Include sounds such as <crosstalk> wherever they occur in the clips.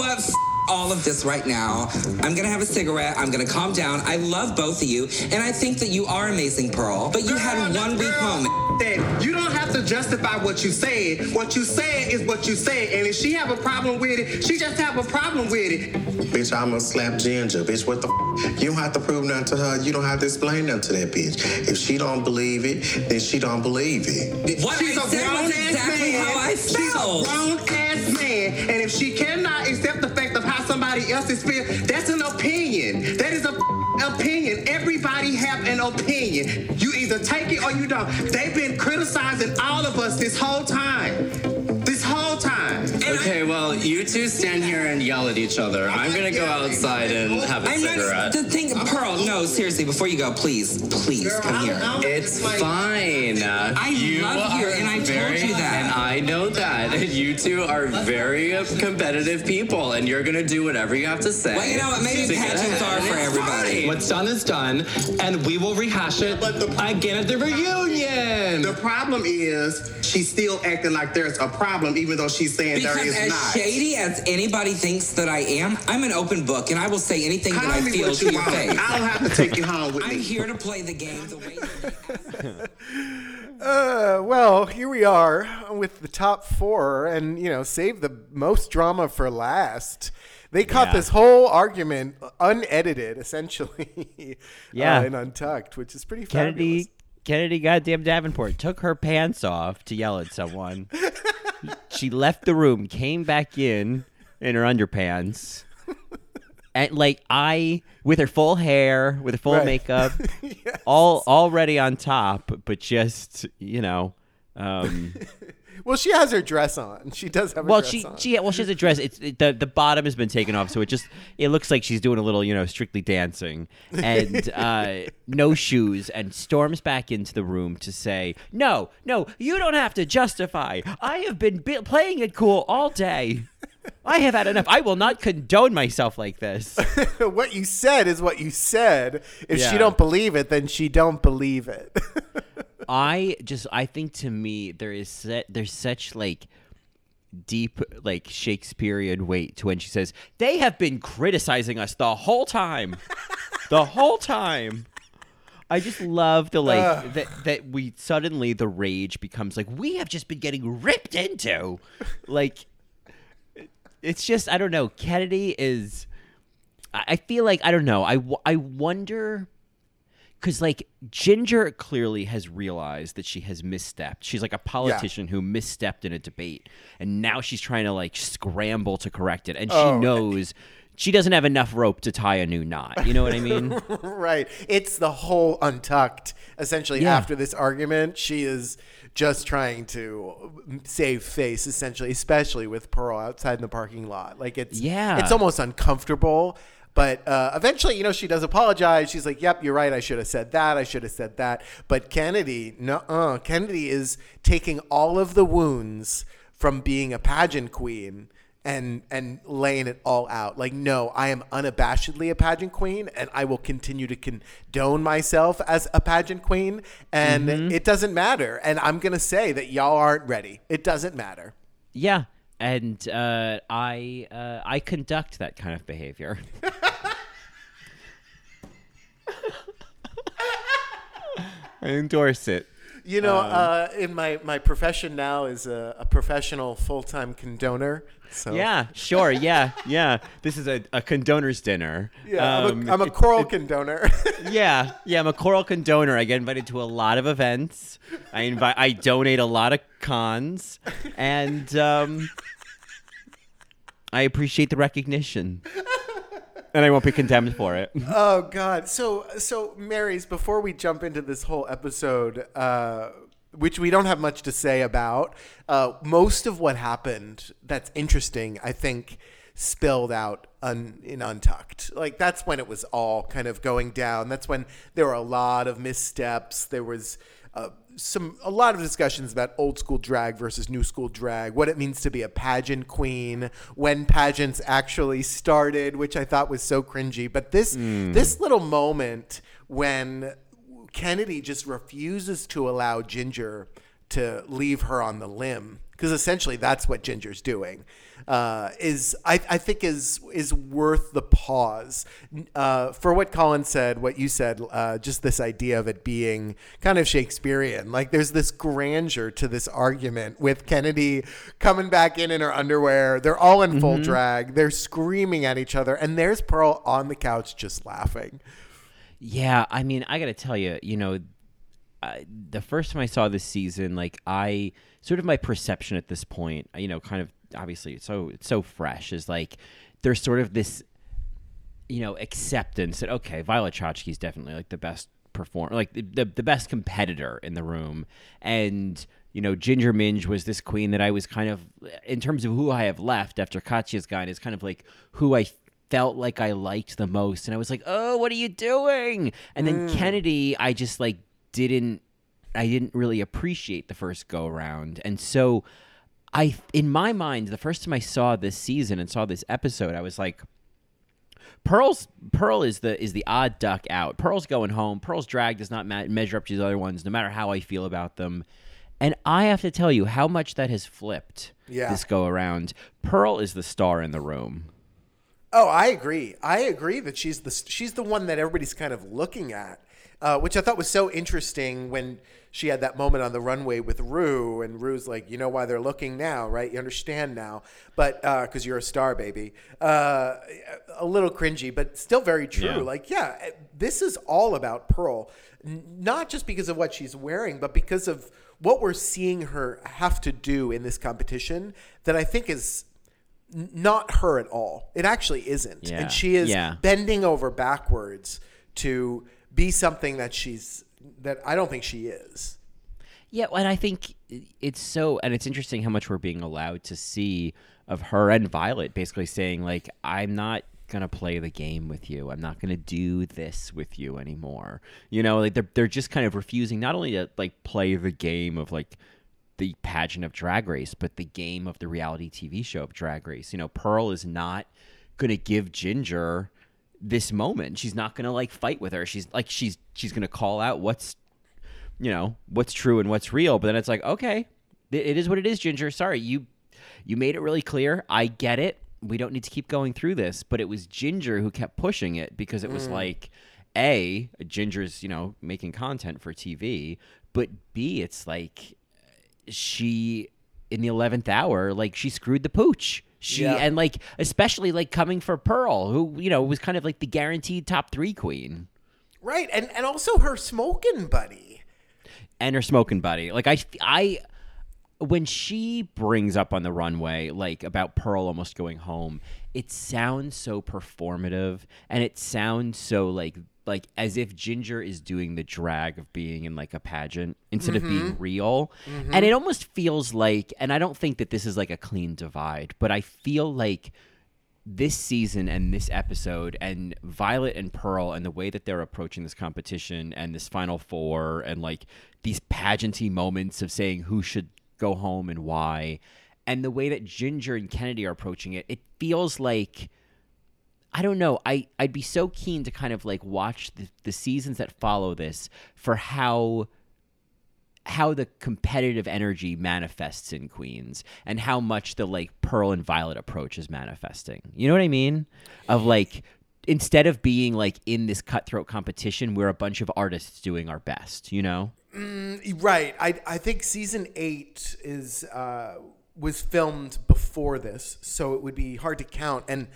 You know what? F- all of this right now. I'm gonna have a cigarette. I'm gonna calm down. I love both of you, and I think that you are amazing, Pearl. But you had one weak moment. That you don't have to justify what you said. What you said is what you said, and if she have a problem with it, she just have a problem with it. Bitch, I'ma slap Ginger. Bitch, what the f? You don't have to prove nothing to her. You don't have to explain nothing to that bitch. If she don't believe it, then she don't believe it. What She's I a said grown was ass exactly man. how I She's a felt. grown ass man, and if she cannot accept else's feel, that's an opinion. That is a opinion. Everybody have an opinion. You either take it or you don't. They've been criticizing all of us this whole time. This whole time. Okay, well, you two stand here and yell at each other. I'm gonna go outside and have a I'm cigarette. not the thing, Pearl. No, seriously. Before you go, please, please come here. It's fine. I you love you, and I told you that. And I know that. <laughs> You two are very competitive people, and you're gonna do whatever you have to say. Well, you know what? Maybe to get pageants ahead. are for everybody. fine. What's done is done, and we will rehash it But the- again at the reunion. The problem is she's still acting like there's a problem, even though she's saying there Because is as not. shady as anybody thinks that I am, I'm an open book, and I will say anything that I feel what to you your want. face. I don't have to take you home with me. I'm here to play the game the way that <laughs> Uh, well, here we are with the top four, and you know, save the most drama for last. They caught Yeah. this whole argument unedited, essentially. <laughs> Yeah. uh, and untucked, which is pretty Kennedy fabulous. Kennedy goddamn Davenport took her pants off to yell at someone. <laughs> she left the room, came back in in her underpants. And like I with her full hair, with her full Right. makeup, <laughs> all already on top, but just, you know, um <laughs> Well, she has her dress on. She does have. A well dress she on. she well she has a dress it's it, the the bottom has been taken off so it just it looks like she's doing a little you know strictly dancing and <laughs> uh no shoes and storms back into the room to say no no you don't have to justify i have been bi- playing it cool all day i have had enough i will not condone myself like this <laughs> what you said is what you said. If Yeah. she don't believe it, then she don't believe it. <laughs> I just I think to me there is set there's such like deep like Shakespearean weight to when she says they have been criticizing us the whole time, the whole time. I just love the like that that we suddenly the rage becomes like we have just been getting ripped into, like it's just I don't know. Kennedy is. I I feel like I don't know. I I wonder because like Ginger clearly has realized that she has misstepped. She's like a politician who misstepped in a debate, and now she's trying to like scramble to correct it, and she Oh. knows she doesn't have enough rope to tie a new knot. You know what I mean? <laughs> right. It's the whole untucked. Essentially, Yeah. after this argument, she is just trying to mm, save face, essentially, especially with Pearl outside in the parking lot. Like it's Yeah. it's almost uncomfortable. But uh, eventually, you know, she does apologize. She's like, "Yep, you're right. I should have said that. I should have said that." But Kennedy, no, Kennedy is taking all of the wounds from being a pageant queen and and laying it all out. Like, no, I am unabashedly a pageant queen, and I will continue to condone myself as a pageant queen, and it doesn't matter. And I'm gonna say that y'all aren't ready. It doesn't matter. yeah, and uh, I uh, I conduct that kind of behavior. <laughs> I endorse it. You know, uh, in my, my profession now is a, a professional full time condoner. So Yeah, sure. Yeah, yeah. This is a, a condoner's dinner. yeah, I'm Um, a, I'm a it- choral condoner. <laughs> yeah, yeah. I'm a choral condoner. I get invited to a lot of events. I invite. I donate a lot of cons, and um, I appreciate the recognition. And I won't be condemned for it. <laughs> oh God. So so Marys, before we jump into this whole episode, uh, which we don't have much to say about, uh, most of what happened that's interesting, I think, spilled out un, in Untucked. Like that's when it was all kind of going down. That's when there were a lot of missteps. There was. Uh, some a lot of discussions about old school drag versus new school drag, what it means to be a pageant queen, when pageants actually started, which I thought was so cringy. But this this little moment when Kennedy just refuses to allow Ginger to leave her on the limb because essentially that's what Ginger's doing. Uh, is I, I think is is worth the pause uh, for what Colin said, what you said, uh, just this idea of it being kind of Shakespearean. Like there's this grandeur to this argument with Kennedy coming back in in her underwear. They're all in full drag. They're screaming at each other, and there's Pearl on the couch just laughing. Yeah, I mean, I got to tell you, you know, I, the first time I saw this season, like I sort of my perception at this point, you know, kind of obviously it's so it's so fresh is like there's sort of this you know acceptance that okay, Violet Chachki's definitely like the best performer, like the, the the best competitor in the room, and you know Ginger Minge was this queen that I was kind of in terms of who I have left after Katya's gone is kind of like who I felt like I liked the most, and I was like, oh, what are you doing? And then mm. Kennedy, I just like didn't I didn't really appreciate the first go around. And so I in my mind, the first time I saw this season and saw this episode, I was like Pearl's Pearl is the is the odd duck out. Pearl's going home. Pearl's drag does not ma- measure up to the other ones, no matter how I feel about them. And I have to tell you how much that has flipped Yeah. this go around. Pearl is the star in the room. Oh, I agree. I agree that she's the she's the one that everybody's kind of looking at, uh, which I thought was so interesting when she had that moment on the runway with Rue, and Rue's like, you know why they're looking now, right? You understand now, but because you're a star, baby. Uh, a little cringy, but still very true. Yeah. Like, yeah, this is all about Pearl, not just because of what she's wearing, but because of what we're seeing her have to do in this competition. That I think is not her at all. It actually isn't. Yeah. And she is Yeah. bending over backwards to be something that she's that I don't think she is. Yeah, and I think it's so, and it's interesting how much we're being allowed to see of her and Violet basically saying, like, I'm not gonna play the game with you. I'm not gonna do this with you anymore. You know, like they're they're just kind of refusing not only to like play the game of like the pageant of Drag Race, but the game of the reality TV show of Drag Race. You know, Pearl is not gonna give Ginger this moment. She's not gonna like fight with her. She's like she's she's gonna call out what's you know what's true and what's real. But then it's like okay it- it is what it is ginger. Sorry you you made it really clear. I get it. We don't need to keep going through this. But it was ginger who kept pushing it because it was mm. like a ginger's you know making content for tv but b it's like she in the 11th hour like she screwed the pooch she Yeah. and like especially like coming for pearl who you know was kind of like the guaranteed top three queen Right. And and also her smoking buddy. and her smoking buddy. Like I, I, when she brings up on the runway like about Pearl almost going home, it sounds so performative, and it sounds so like like as if Ginger is doing the drag of being in like a pageant instead of being mm-hmm. real, mm-hmm. and it almost feels like, and I don't think that this is like a clean divide, but I feel like this season and this episode and Violet and Pearl and the way that they're approaching this competition and this final four and like these pageanty moments of saying who should go home and why and the way that Ginger and Kennedy are approaching it, it feels like I don't know. I I'd be so keen to kind of like watch the, the seasons that follow this for how how the competitive energy manifests in Queens and how much the like Pearl and Violet approach is manifesting. You know what I mean? Of like instead of being like in this cutthroat competition, we're a bunch of artists doing our best, you know? Right. I I think season eight is uh, was filmed before this, so it would be hard to count. And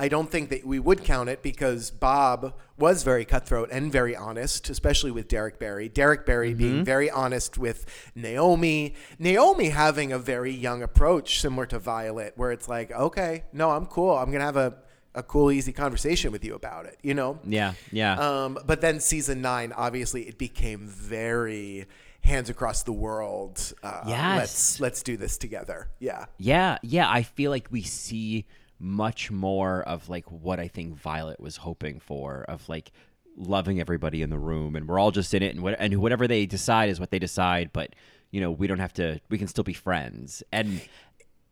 I don't think that we would count it because Bob was very cutthroat and very honest, especially with Derrick Barry. Derrick Barry being very honest with Naomi. Naomi having a very young approach, similar to Violet, where it's like, okay, no, I'm cool. I'm gonna have a a cool, easy conversation with you about it. You know? Yeah, yeah. Um, but then season nine, obviously, it became very hands across the world. Uh, Yes. Let's let's do this together. Yeah. Yeah, yeah. I feel like we see much more of like what I think Violet was hoping for of like loving everybody in the room, and we're all just in it, and what and whatever they decide is what they decide. But you know, we don't have to. We can still be friends, and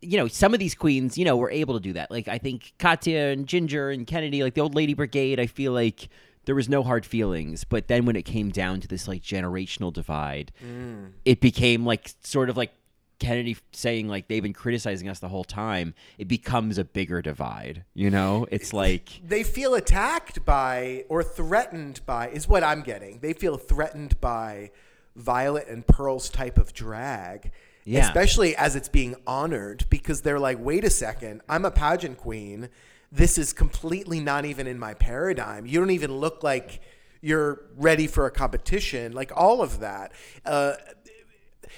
you know, some of these queens, you know, were able to do that. Like I think Katya and Ginger and Kennedy, like the old lady brigade. I feel like there was no hard feelings, but then when it came down to this like generational divide, mm. it became like sort of like Kennedy saying like they've been criticizing us the whole time, it becomes a bigger divide. You know, it's like <laughs> they feel attacked by or threatened by is what I'm getting. They feel threatened by Violet and Pearl's type of drag. Yeah. Especially as it's being honored because they're like, wait a second, I'm a pageant queen. This is completely not even in my paradigm. You don't even look like you're ready for a competition. Like all of that. Uh,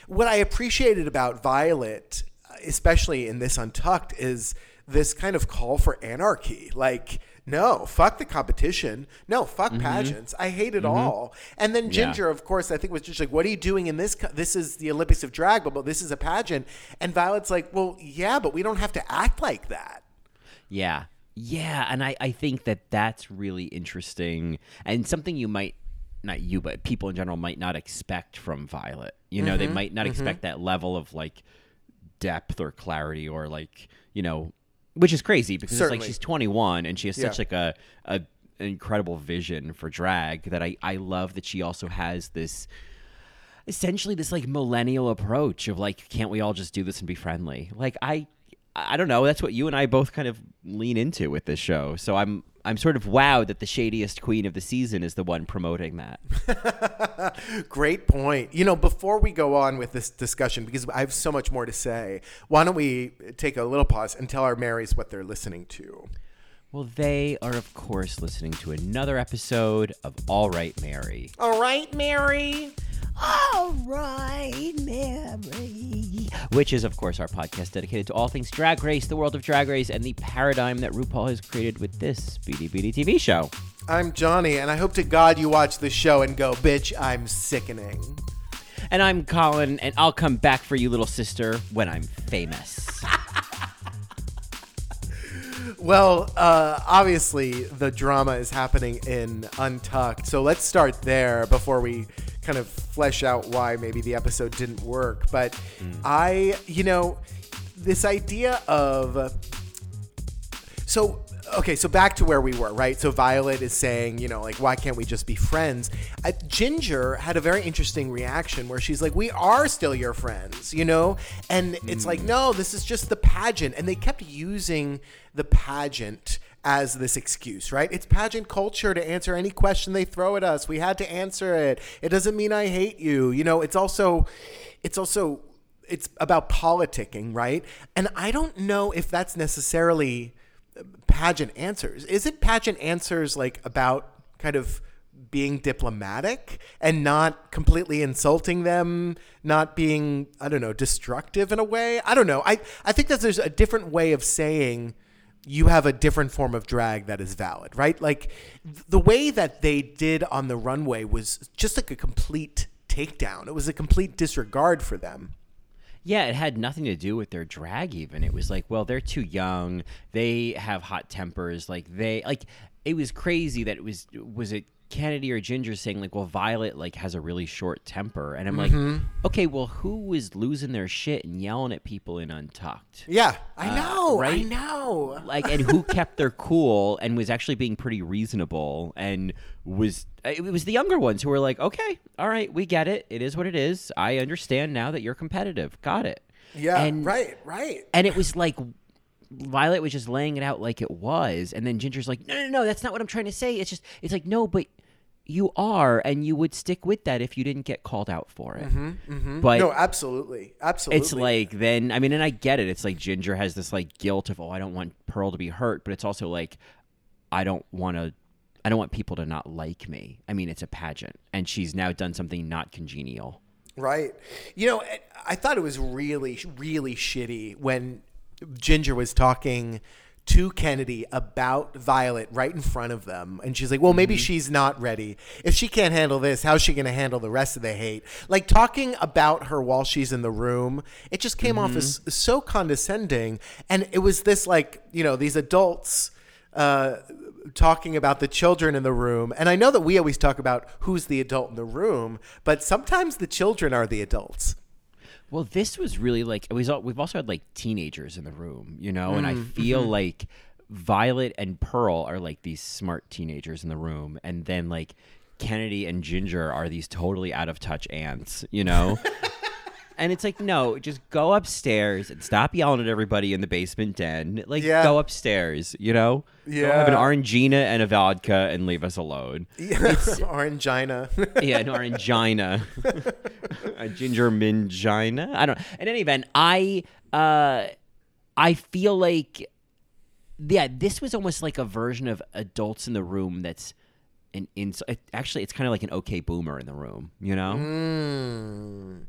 what I appreciated about Violet, especially in this Untucked, is this kind of call for anarchy. Like, no, fuck the competition. No, fuck mm-hmm. pageants. I hate it mm-hmm. all. And then Ginger, of course, I think was just like, "What are you doing in this? co- This is the Olympics of drag, but, but this is a pageant." And Violet's like, "Well, yeah, but we don't have to act like that." Yeah. Yeah. And I, I think that that's really interesting and something you might, not you, but people in general might not expect from Violet. You know, they mm-hmm. might not mm-hmm. expect that level of like depth or clarity or like, you know, which is crazy because it's like she's 21 and she has such Yeah. like a, a an incredible vision for drag that I, I love that she also has this essentially this like millennial approach of like can't we all just do this and be friendly? Like i i don't know. That's what you and i both kind of lean into with this show. So i'm i'm sort of wowed that the shadiest queen of the season is the one promoting that <laughs> Great point. You know, before we go on with this discussion, because I have so much more to say, why don't we take a little pause and tell our Marys what they're listening to? Well they are of course listening to another episode of all right mary All right, Mary. All right, Mary. Which is, of course, our podcast dedicated to all things drag race, the world of drag race, and the paradigm that RuPaul has created with this Beady Beady TV show. I'm Johnny, and I hope to God you watch the show and go, bitch, I'm sickening. And I'm Colin, and I'll come back for you, little sister, when I'm famous. <laughs> Well, uh, obviously, the drama is happening in Untucked. So let's start there before we kind of flesh out why maybe the episode didn't work. But I, you know, this idea of. So, okay, so back to where we were, right? So Violet is saying, you know, like, why can't we just be friends? I, Ginger had a very interesting reaction where she's like, we are still your friends, you know? And it's like, hmm. no, this is just the pageant. And they kept using the pageant as this excuse, right? It's pageant culture to answer any question they throw at us. We had to answer it. It doesn't mean I hate you. You know, it's also, it's also, it's about politicking, right? And I don't know if that's necessarily pageant answers. Is it pageant answers like about kind of being diplomatic and not completely insulting them, not being, I don't know, destructive in a way? I don't know. I, I think that there's a different way of saying you have a different form of drag that is valid, right? Like the way that they did on the runway was just like a complete takedown. It was a complete disregard for them. Yeah, it had nothing to do with their drag even. It was like, well, they're too young. They have hot tempers. Like they like it was crazy that it was was it Kennedy or Ginger saying like, well, Violet like has a really short temper. And I'm like, mm-hmm. okay, well, who was losing their shit and yelling at people in Untucked? Yeah, I uh, know. right? I know. like and who kept their cool and was actually being pretty reasonable and was uh, it was the younger ones who were like okay all right we get it it is what it is i understand now that you're competitive got it Yeah, and, right, right. and it was like violet was just laying it out like it was and then ginger's like no no no that's not what i'm trying to say it's just it's like no but you are and you would stick with that if you didn't get called out for it mm-hmm, mm-hmm. but no, absolutely, absolutely. it's like then I mean, and I get it. It's like Ginger has this like guilt of oh, I don't want Pearl to be hurt, but it's also like I don't want to. I don't want people to not like me. I mean, it's a pageant, and she's now done something not congenial. right. You know, I- I thought it was really, really shitty when Ginger was talking to Kennedy about Violet right in front of them, and she's like, "Well, maybe she's not ready. If she can't handle this, how's she going to handle the rest of the hate?" Like talking about her while she's in the room, it just came off as so condescending, and it was this like you know these adults. Uh, talking about the children in the room. And I know that we always talk about who's the adult in the room, but sometimes the children are the adults. Well, this was really like al- We've also had like teenagers in the room, you know, and I mm, feel mm-hmm. like Violet and Pearl are like these smart teenagers in the room, and then like Kennedy and Ginger are these totally out of touch ants, you know. <laughs> And it's like, no, just go upstairs and stop yelling at everybody in the basement den. Like, Yeah. go upstairs, you know? Go have an orangina and a vodka and leave us alone. <laughs> Yeah. <laughs> orangina. <laughs> yeah, an orangina, a ginger mangina. I don't. In any event, I uh, I feel like yeah, this was almost like a version of adults in the room. That's an it- Actually, it's kind of like an okay boomer in the room. You know? Mm.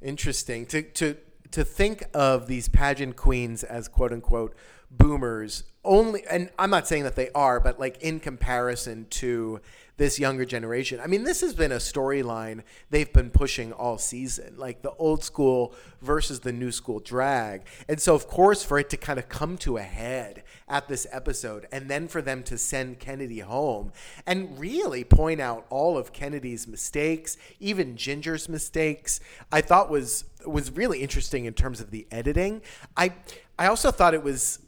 Interesting. To to to think of these pageant queens as quote unquote boomers only and I'm not saying that they are but like in comparison to this younger generation. I mean this has been a storyline they've been pushing all season like the old school versus the new school drag. And so of course for it to kind of come to a head at this episode and then for them to send Kennedy home and really point out all of Kennedy's mistakes, even Ginger's mistakes, I thought was was really interesting in terms of the editing. I I also thought it was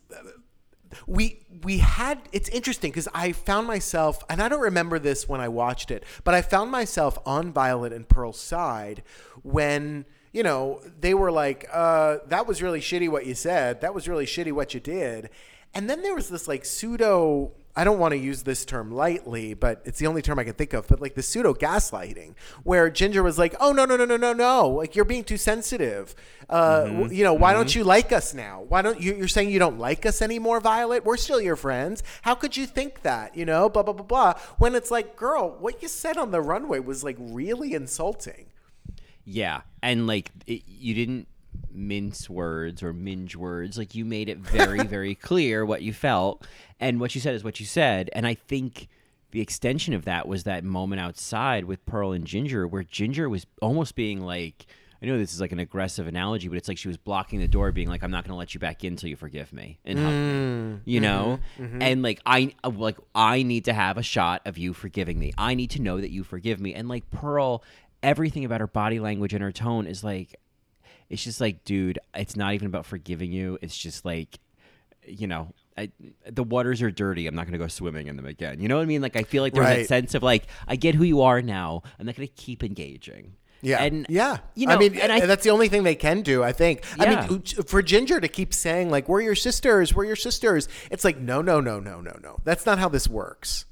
we we had it's interesting because I found myself and I don't remember this when I watched it, but I found myself on Violet and Pearl's side when you know they were like, uh, "That was really shitty what you said. That was really shitty what you did," and then there was this like pseudo. I don't want to use this term lightly, but it's the only term I can think of. But like the pseudo gaslighting, where Ginger was like, "Oh no, no, no, no, no, no! Like you're being too sensitive. Uh, w- You know, why don't you like us now? Why don't you? You're saying you don't like us anymore, Violet? We're still your friends. How could you think that? You know, blah blah blah blah. When it's like, girl, what you said on the runway was like really insulting. Yeah, and like it, you didn't mince words or minge words. Like you made it very, <laughs> very clear what you felt, and what you said is what you said. And I think the extension of that was that moment outside with Pearl and Ginger, where Ginger was almost being like. I know this is like an aggressive analogy, but it's like she was blocking the door, being like, "I'm not going to let you back in until you forgive me and hug me," mm. you know. Mm-hmm. Mm-hmm. And like I like I need to have a shot of you forgiving me. I need to know that you forgive me. And like Pearl, everything about her body language and her tone is like, it's just like, dude, it's not even about forgiving you. It's just like, you know. I, the waters are dirty. I'm not going to go swimming in them again. You know what I mean? Like I feel like there's Right. that sense of like I get who you are now. I'm not going to keep engaging. Yeah, and yeah. you know, I mean, and I uh, that's the only thing they can do. I think. Yeah. I mean, for Ginger to keep saying like, "We're your sisters, we're your sisters," it's like, no, no, no, no, no, no. That's not how this works.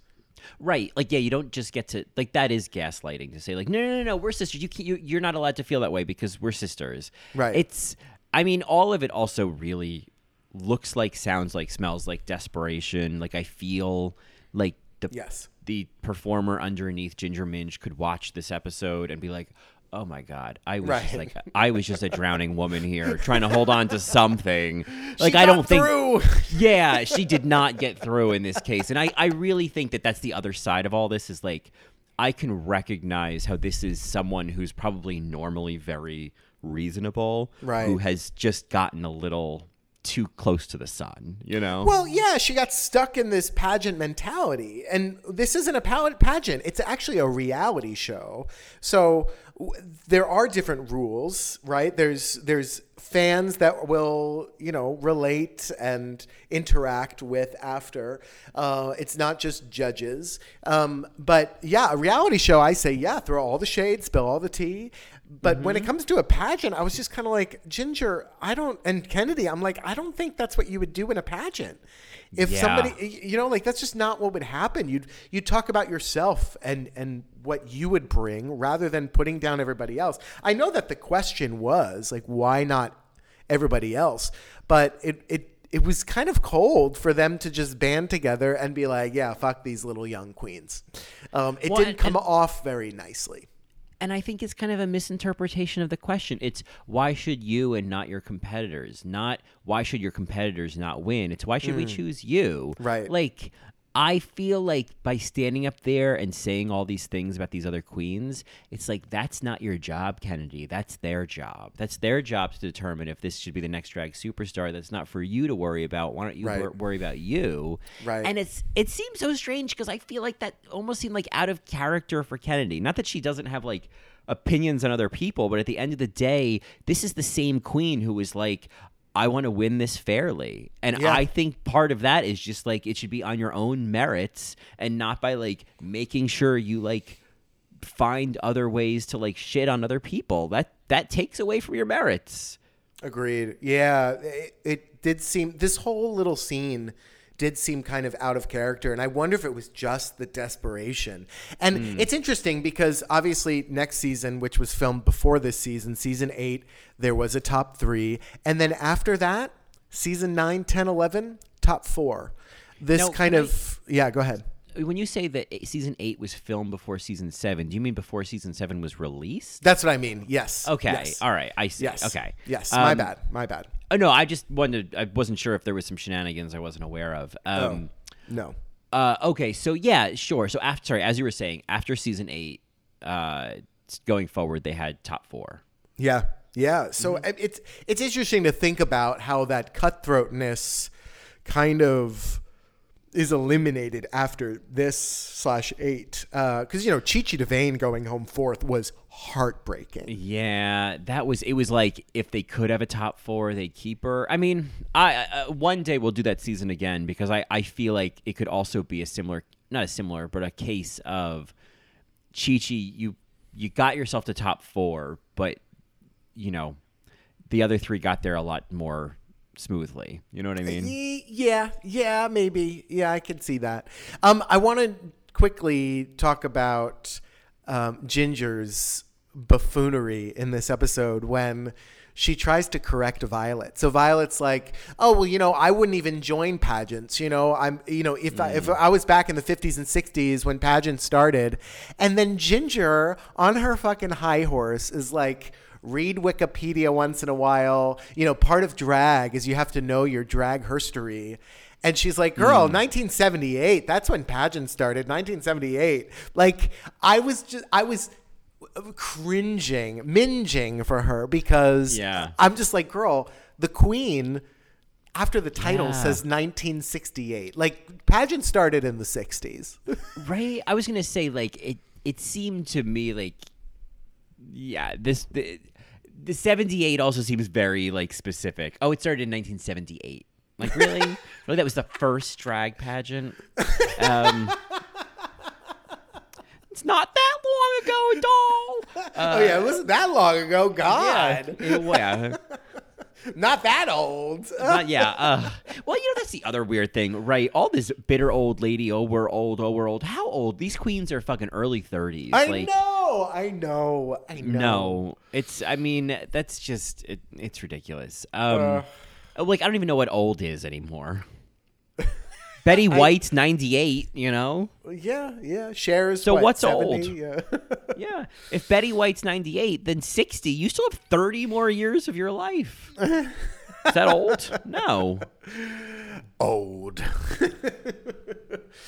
Right. Like, yeah, you don't just get to like that is gaslighting to say like, no, no, no, no, we're sisters. You can't, you, you're not allowed to feel that way because we're sisters. Right. It's. I mean, all of it also really looks like, sounds like, smells like desperation. Like I feel like the Yes. the performer underneath Ginger Minge could watch this episode and be like. Oh my God! I was just like I was just a drowning woman here, trying to hold on to <laughs> something. Like I don't think yeah, she did not get through in this case. And I, I really think that that's the other side of all this is like, I can recognize how this is someone who's probably normally very reasonable, Right. Who has just gotten a little too close to the sun, you know? Well, yeah, she got stuck in this pageant mentality. And this isn't a pageant, it's actually a reality show. So there are different rules, right? There's there's fans that will, you know, relate and interact with after. Uh, it's not just judges. Um, but yeah, a reality show, I say, yeah, throw all the shade, spill all the tea. But when it comes to a pageant, I was just kind of like, Ginger, I don't, and Kennedy, I'm like, I don't think that's what you would do in a pageant. If Yeah. somebody, you know, like that's just not what would happen. You'd you'd talk about yourself and and what you would bring rather than putting down everybody else. I know that the question was like, why not everybody else? But it it it was kind of cold for them to just band together and be like, yeah, fuck these little young queens. Um, it Well, didn't come and- off very nicely. And I think it's kind of a misinterpretation of the question. It's why should you and not your competitors? Not why should your competitors not win? It's why should we mm. choose you? Right. Like I feel like by standing up there and saying all these things about these other queens, it's like that's not your job, Kennedy. That's their job. That's their job to determine if this should be the next drag superstar. That's not for you to worry about. Why don't you Right. wor- worry about you? Right. And it's it seems so strange because I feel like that almost seemed like out of character for Kennedy. Not that she doesn't have like opinions on other people, but at the end of the day, this is the same queen who was like, I want to win this fairly. And Yeah. I think part of that is just like it should be on your own merits and not by like making sure you like find other ways to like shit on other people. That that takes away from your merits. Agreed. Yeah, it, it did seem this whole little scene did seem kind of out of character, and I wonder if it was just the desperation. And it's interesting because obviously next season, which was filmed before this season, season eight, there was a top three, and then after that, season nine, 10, 11, top four. This Now, kind can I- of yeah. Go ahead. When you say that season eight was filmed before season seven, do you mean before season seven was released? That's what I mean. Yes. Okay, Yes. all right, I see. Yes. Okay, Yes. my Um, bad. My bad. Oh no, I just wanted. I wasn't sure if there was some shenanigans I wasn't aware of. Um, No. Uh, okay, so yeah, sure. So after, sorry, as you were saying, after season eight, uh, going forward, they had top four. Yeah, yeah. So Mm-hmm. It's it's interesting to think about how that cutthroatness kind of is eliminated after this slash eight because you know Chi Chi DeVayne going home fourth was heartbreaking. Yeah, that was. It was like if they could have a top four, they'd keep her. I mean, I, uh, one day we'll do that season again because I I feel like it could also be a similar, not a similar, but a case of Chi Chi. You you got yourself to top four, but you know the other three got there a lot more smoothly. You know what I mean? Yeah, yeah, maybe. Yeah, I can see that. Um, I want to quickly talk about um, Ginger's buffoonery in this episode when she tries to correct Violet. So Violet's like, "Oh, well, you know, I wouldn't even join pageants. You know, I'm, you know, if I, if mm. I was back in the 50s and 60s when pageants started." And then Ginger on her fucking high horse is like, read Wikipedia once in a while. You know, part of drag is you have to know your drag history. And she's like, girl, mm. 1978, that's when pageants started. 1978. Like, I was just, I was cringing, minging for her because Yeah. I'm just like, girl, the queen, after the title Yeah. says 1968. Like, pageant started in the 60s. <laughs> Right. I was gonna say like it. It seemed to me like, yeah, this the, the seventy eight also seems very like specific. Oh, it started in nineteen seventy eight. Like really, <laughs> really, that was the first drag pageant. <laughs> Um, it's not that long ago, at doll. <laughs> oh, yeah, it wasn't that long ago. God. Yeah, yeah. <laughs> Not that old. Not, yeah. Uh, well, you know that's the other weird thing, right? All this bitter old lady. Oh, we're old. Oh, we're old. How old? These queens are fucking early thirties. I like, know, I know, I know. No, it's. I mean, that's just. It, it's ridiculous. Um, like I don't even know what old is anymore. Betty White's ninety eight. You know. Yeah, yeah. Shares. So what, what's 70? old? Yeah. <laughs> Yeah. If Betty White's ninety eight, then sixty. You still have thirty more years of your life. is that old? <laughs> No. old.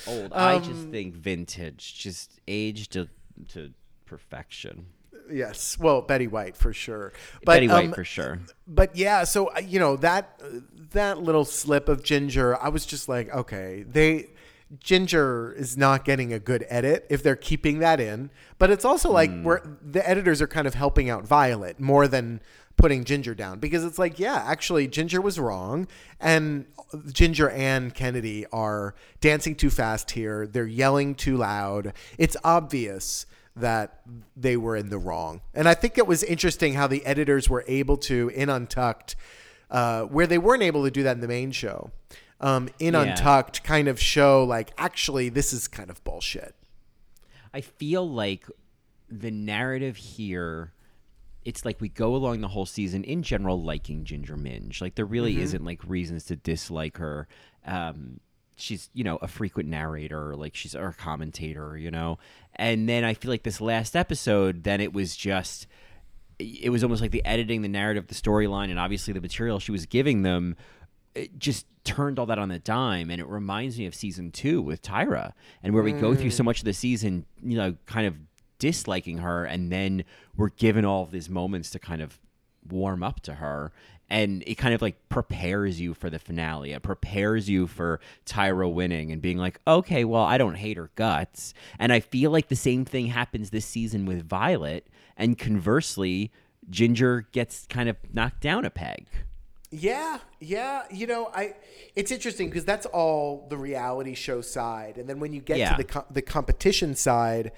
Old. I just Um, think vintage. Just age to to perfection. Yes. Well, Betty White for sure. But, Betty White um, for sure. But yeah, so uh, you know that that little slip of Ginger, I was just like, okay, they Ginger is not getting a good edit if they're keeping that in. But it's also like Hmm. where the editors are kind of helping out Violet more than putting Ginger down because it's like, yeah, actually Ginger was wrong and Ginger and Kennedy are dancing too fast here. They're yelling too loud. It's obvious that they were in the wrong. And I think it was interesting how the editors were able to, in Untucked, uh, where they weren't able to do that in the main show, um, in Yeah. Untucked kind of show, like, actually, this is kind of bullshit. I feel like the narrative here it's like we go along the whole season in general liking Ginger Minge. Like there really Mm-hmm. isn't like reasons to dislike her. Um she's, you know, a frequent narrator, like she's our commentator, you know. And then I feel like this last episode then it was just it was almost like the editing, the narrative, the storyline, and obviously the material she was giving them it just turned all that on the dime. And it reminds me of season two with tyra and where we go through so mm. much of the season you know kind of disliking her and then we're given all of these moments to kind of warm up to her and it kind of like prepares you for the finale it prepares you for tyra winning and being like okay well i don't hate her guts and i feel like the same thing happens this season with violet and conversely ginger gets kind of knocked down a peg Yeah, yeah. You know, I. It's interesting because that's all the reality show side, and then when you get Yeah. to the co- the competition side,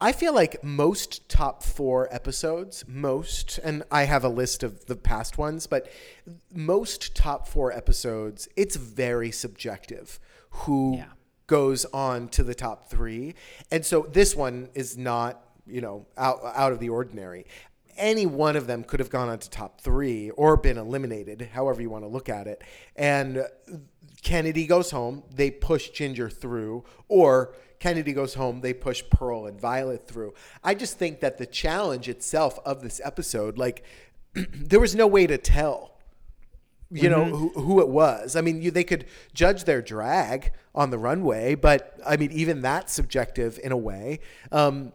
I feel like most top four episodes, most, and I have a list of the past ones, but most top four episodes, it's very subjective who Yeah. goes on to the top three. And so this one is not, you know, out, out of the ordinary. Any one of them could have gone on to top three or been eliminated, however you want to look at it. And Kennedy goes home, they push Ginger through, or Kennedy goes home, they push Pearl and Violet through. I just think that the challenge itself of this episode, like, <clears throat> there was no way to tell you know who, who it was. I mean, you, they could judge their drag on the runway, but I mean, even that's subjective in a way. Um,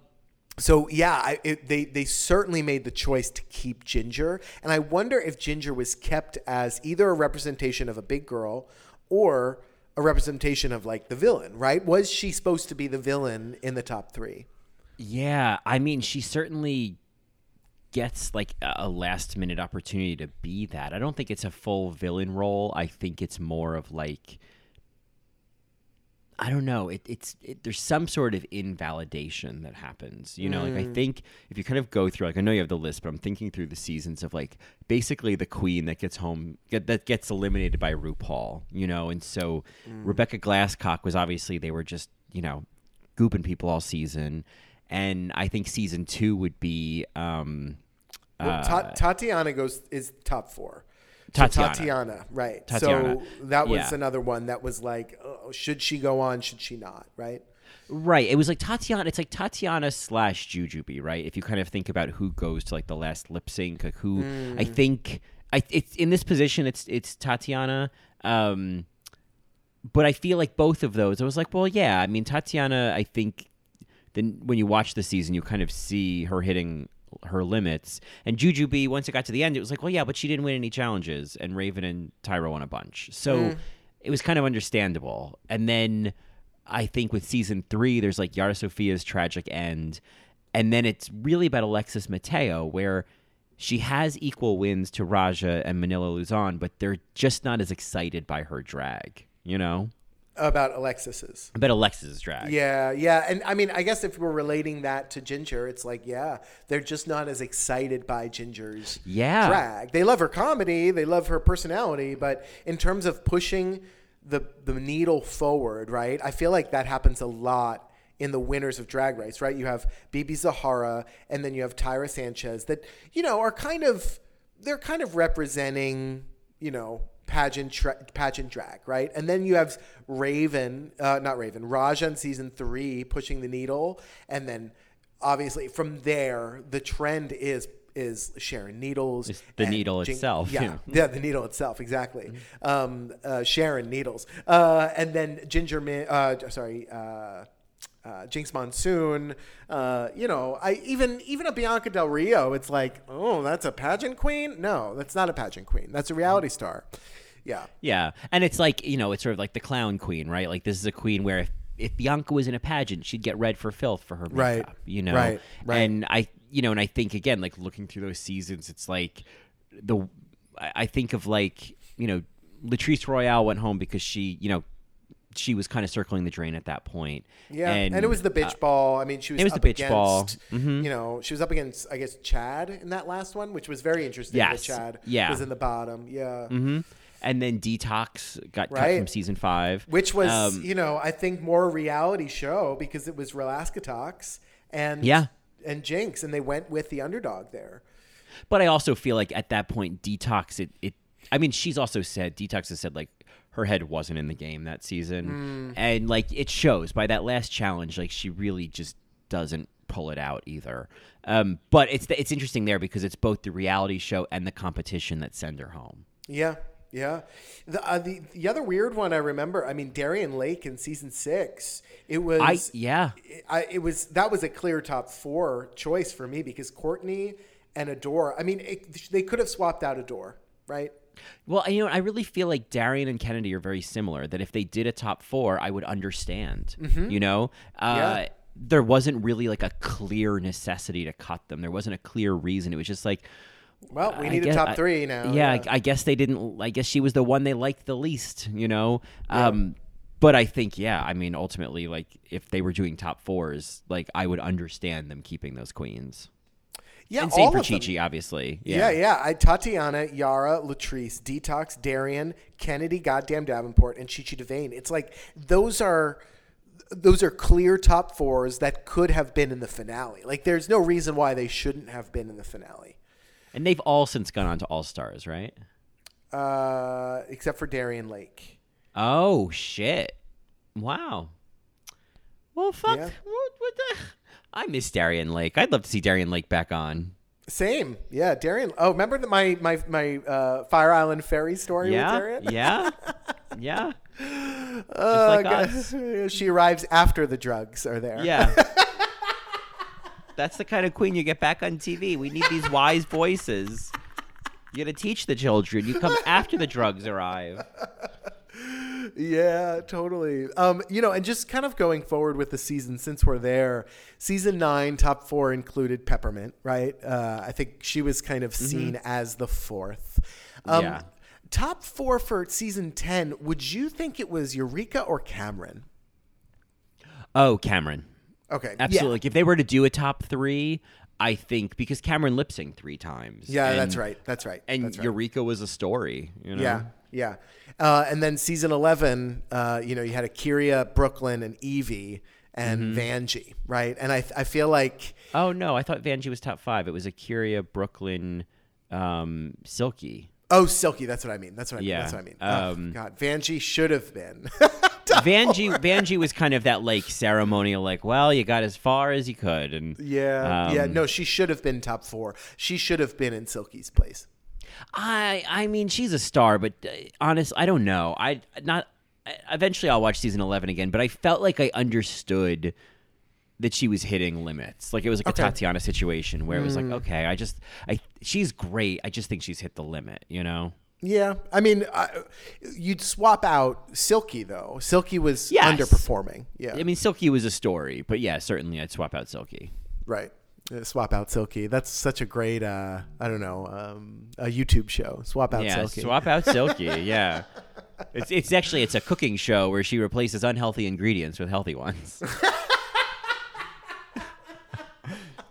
so yeah, I, it, they they certainly made the choice to keep Ginger, and I wonder if Ginger was kept as either a representation of a big girl or a representation of like the villain. Right? Was she supposed to be the villain in the top three? Yeah, I mean, she certainly gets like a last minute opportunity to be that. I don't think it's a full villain role. I think it's more of like I don't know. It, it's it, there's some sort of invalidation that happens. You know, like I mm. think if you kind of go through, like I know you have the list, but I'm thinking through the seasons of like basically the queen that gets home get, that gets eliminated by RuPaul. You know, and so mm. Rebecca Glasscock was obviously they were just you know gooping people all season, and I think season two would be um, Well, Ta- uh, Tatiana goes is top four. So Tatiana. Tatiana, right? Tatiana. So that was Yeah. another one that was like, oh, should she go on? Should she not? Right? Right. It was like Tatiana. It's like Tatiana slash Jujubee, right? If you kind of think about who goes to like the last lip sync, like who I think I it's in this position. It's it's Tatiana. Um, but I feel like both of those. I was like, well, yeah. I mean, Tatiana. I think then when you watch the season, you kind of see her hitting her limits. And Jujubee, once it got to the end, it was like, well, yeah, but she didn't win any challenges, and Raven and Tyra won a bunch. So hmm. it was kind of understandable. And then I think with season three, there's like Yara Sofia's tragic end, and then it's really about Alexis Mateo, where she has equal wins to Raja and Manila Luzon, but they're just not as excited by her drag. You know, About Alexis's. I bet Alexis's drag. Yeah, yeah, and I mean, I guess if we're relating that to Ginger, it's like, yeah, they're just not as excited by Ginger's Yeah. drag. They love her comedy, they love her personality, but in terms of pushing the the needle forward, right? I feel like that happens a lot in the winners of Drag Race, right? You have BeBe Zahara, and then you have Tyra Sanchez, that you know are kind of they're kind of representing, you know, pageant tra- pageant drag, right? And then you have Raven, uh, not Raven, Raja in season three pushing the needle, and then obviously from there the trend is is Sharon Needles, It's the needle itself, Yeah, yeah. <laughs> yeah, the needle itself, exactly. Um, uh, Sharon Needles, uh, and then Ginger, Min- uh, sorry. Uh, Jinkx Monsoon, uh, you know, I even even a Bianca Del Rio. It's like, oh, that's a pageant queen. No, that's not a pageant queen. That's a reality star. Yeah, Yeah, and it's like you know, it's sort of like the clown queen, right? Like this is a queen where if, if Bianca was in a pageant, she'd get red for filth for her makeup, Right, you know. right, right. And I, you know, and I think again, like looking through those seasons, it's like the I think of like you know, Latrice Royale went home because she, you know. She was kind of circling the drain at that point. yeah, and, it was the bitch ball. I mean, she was. it was the bitch ball. against, Mhm. You know, she was up against, I guess, Chad in that last one, which was very interesting. Yes, Chad yeah. was in the bottom. Yeah. hmm And then Detox got cut from season five, which was Um, you know I think more a reality show because it was Rolaskatox and Yeah. and Jinkx and they went with the underdog there. But I also feel like at that point, Detox, it, it I mean, she's also said, Detox has said, like, her head wasn't in the game that season. And, like, it shows by that last challenge, like, she really just doesn't pull it out either. Um, but it's it's interesting there because it's both the reality show and the competition that send her home. Yeah, yeah. The uh, the the other weird one I remember. I mean, Darienne Lake in season six. It was I yeah. I, it was that was a clear top four choice for me because Courtney and Adore. I mean, it, they could have swapped out Adore, right? Well, you know, I really feel like Darienne and Kennedy are very similar. That if they did a top four, I would understand. You know, uh, Yeah. there wasn't really like a clear necessity to cut them. There wasn't a clear reason. It was just like, Well, we need a guess- top I- three now. Yeah, I, I guess they didn't. I guess she was the one they liked the least. You know. Um, but I think yeah, I mean ultimately like if they were doing top fours, like I would understand them keeping those queens. Yeah, and same all for of them. Chi Chi, obviously. Yeah, yeah. I Tatiana, Yara, Latrice, Detox, Darienne, Kennedy, goddamn Davenport, and Chi Chi DeVayne. It's like those are those are clear top fours that could have been in the finale. Like there's no reason why they shouldn't have been in the finale. And they've all since gone on to All Stars, right? Uh, except for Darienne Lake. Oh shit! Wow. Well, fuck. Yeah. What, what the? I miss Darienne Lake. I'd love to see Darienne Lake back on. Same. Yeah, Darienne. Oh, remember the, my my my uh, Fire Island ferry story with Yeah, Darienne? yeah, <laughs> yeah. Just Oh, like. She arrives after the drugs are there. Yeah. <laughs> That's the kind of queen you get back on TV. We need these wise voices. You got to teach the children. You come after the drugs arrive. Yeah, totally. Um, you know, and just kind of going forward with the season since we're there, season nine top four included Peppermint, right? Uh, I think she was kind of seen as the fourth. Um, Yeah. Top four for season ten. Would you think it was Eureka or Cameron? Oh, Cameron. Okay, Absolutely. Like if they were to do a top three, I think because Cameron lip synced three times. Yeah, and- that's right. That's right. And that's right. Eureka was a story. You know? Yeah, yeah. Uh, and then season 11, uh, you know, you had A'keria, Brooklyn, and Yvie and Mm-hmm. Vanjie, right? And I, I feel like, Oh no, I thought Vanjie was top five. It was A'keria, Brooklyn, um, Silky. oh, Silky, that's what I mean. That's what I mean. Yeah, That's what I mean. um, oh, God, Vanjie should have been. <laughs> Vanjie, Vanjie was kind of that like ceremonial, like, well, you got as far as you could, and yeah, yeah. um, No, she should have been top four. She should have been in Silky's place. I, I mean, she's a star, but uh, honest, I don't know. I not. I- Eventually, I'll watch season eleven again, but I felt like I understood that she was hitting limits. Like it was like Okay. A Tatiana situation where it was like, okay, I just, I, she's great. I just think she's hit the limit. You know. Yeah, I mean, I, you'd swap out Silky though. Silky was Yes. underperforming. Yeah, I mean, Silky was a story, but yeah, certainly I'd swap out Silky. Right. Uh, Swap out Silky. That's such a great, uh, I don't know, um, a YouTube show. Swap out yeah, Silky. swap out Silky. <laughs> yeah, it's it's actually it's a cooking show where she replaces unhealthy ingredients with healthy ones. <laughs>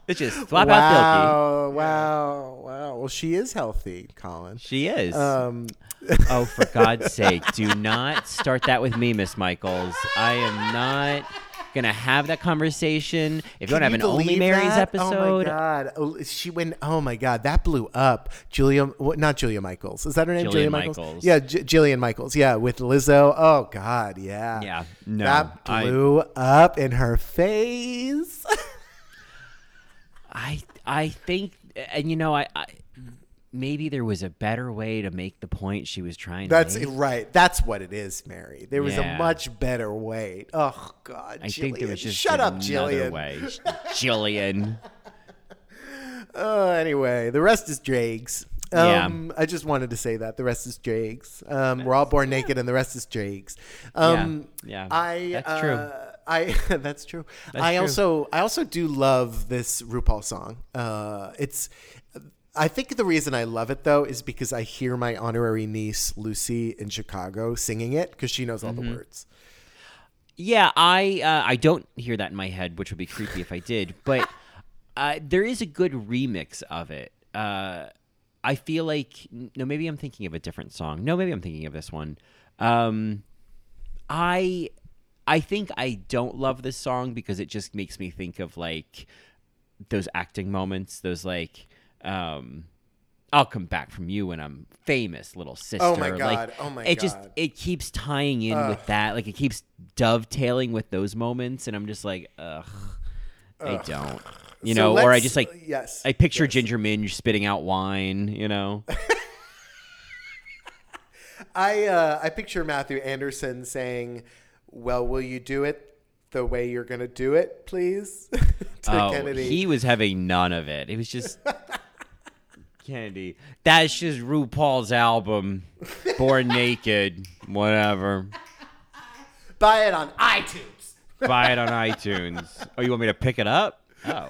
it's just swap out Silky. wow, wow, wow. Well, she is healthy, Colin. She is. Um, oh, for God's <laughs> sake, do not start that with me, Miss Michaels. I am not gonna have that conversation. If you can don't have an Only believe Marys that? episode, Oh my God, Oh, she went. Oh my God, that blew up. Julia, what, not Julia Michaels. Is that her name? Jillian Julia Michaels. Yeah, J- Jillian Michaels. Yeah, with Lizzo. Oh God, yeah. Yeah, no, that I- blew up in her face. <laughs> I I think, and you know, I, I maybe there was a better way to make the point she was trying That's to make. That's right. That's what it is, Mary. There was Yeah. a much better way. Oh God, I think there was Jillian. just shut up, another Jillian. way. <laughs> Jillian. Uh, anyway, the rest is. Yeah. Um, I just wanted to say that the rest is dregs. Um, we're all born naked, and the rest is dregs. Um, yeah. I That's true. uh, I <laughs> that's true. That's I true. also I also do love this RuPaul song. Uh, it's I think the reason I love it though is because I hear my honorary niece Lucy in Chicago singing it because she knows all Mm-hmm. the words. Yeah, I uh, I don't hear that in my head, which would be creepy if I did. <laughs> But uh, there is a good remix of it. Uh, I feel like no, maybe I'm thinking of a different song. No, maybe I'm thinking of this one. Um, I I think I don't love this song because it just makes me think of like those acting moments, those like. Um, I'll come back from you when I'm famous, little sister. Oh my Like, God. Oh my it just God. it keeps tying in with that. Like it keeps dovetailing with those moments, and I'm just like, ugh, I don't. You So know, or I just like yes, I picture yes. Ginger Minge spitting out wine. You know, <laughs> I uh, I picture Mathu Andersen saying, "Well, will you do it the way you're going to do it, please?" <laughs> to oh, Kennedy. he was having none of it. It was just <laughs> Kennedy. That's just RuPaul's album, Born <laughs> Naked, whatever. Buy it on iTunes. Buy it on <laughs> iTunes. Oh, you want me to pick it up? Oh.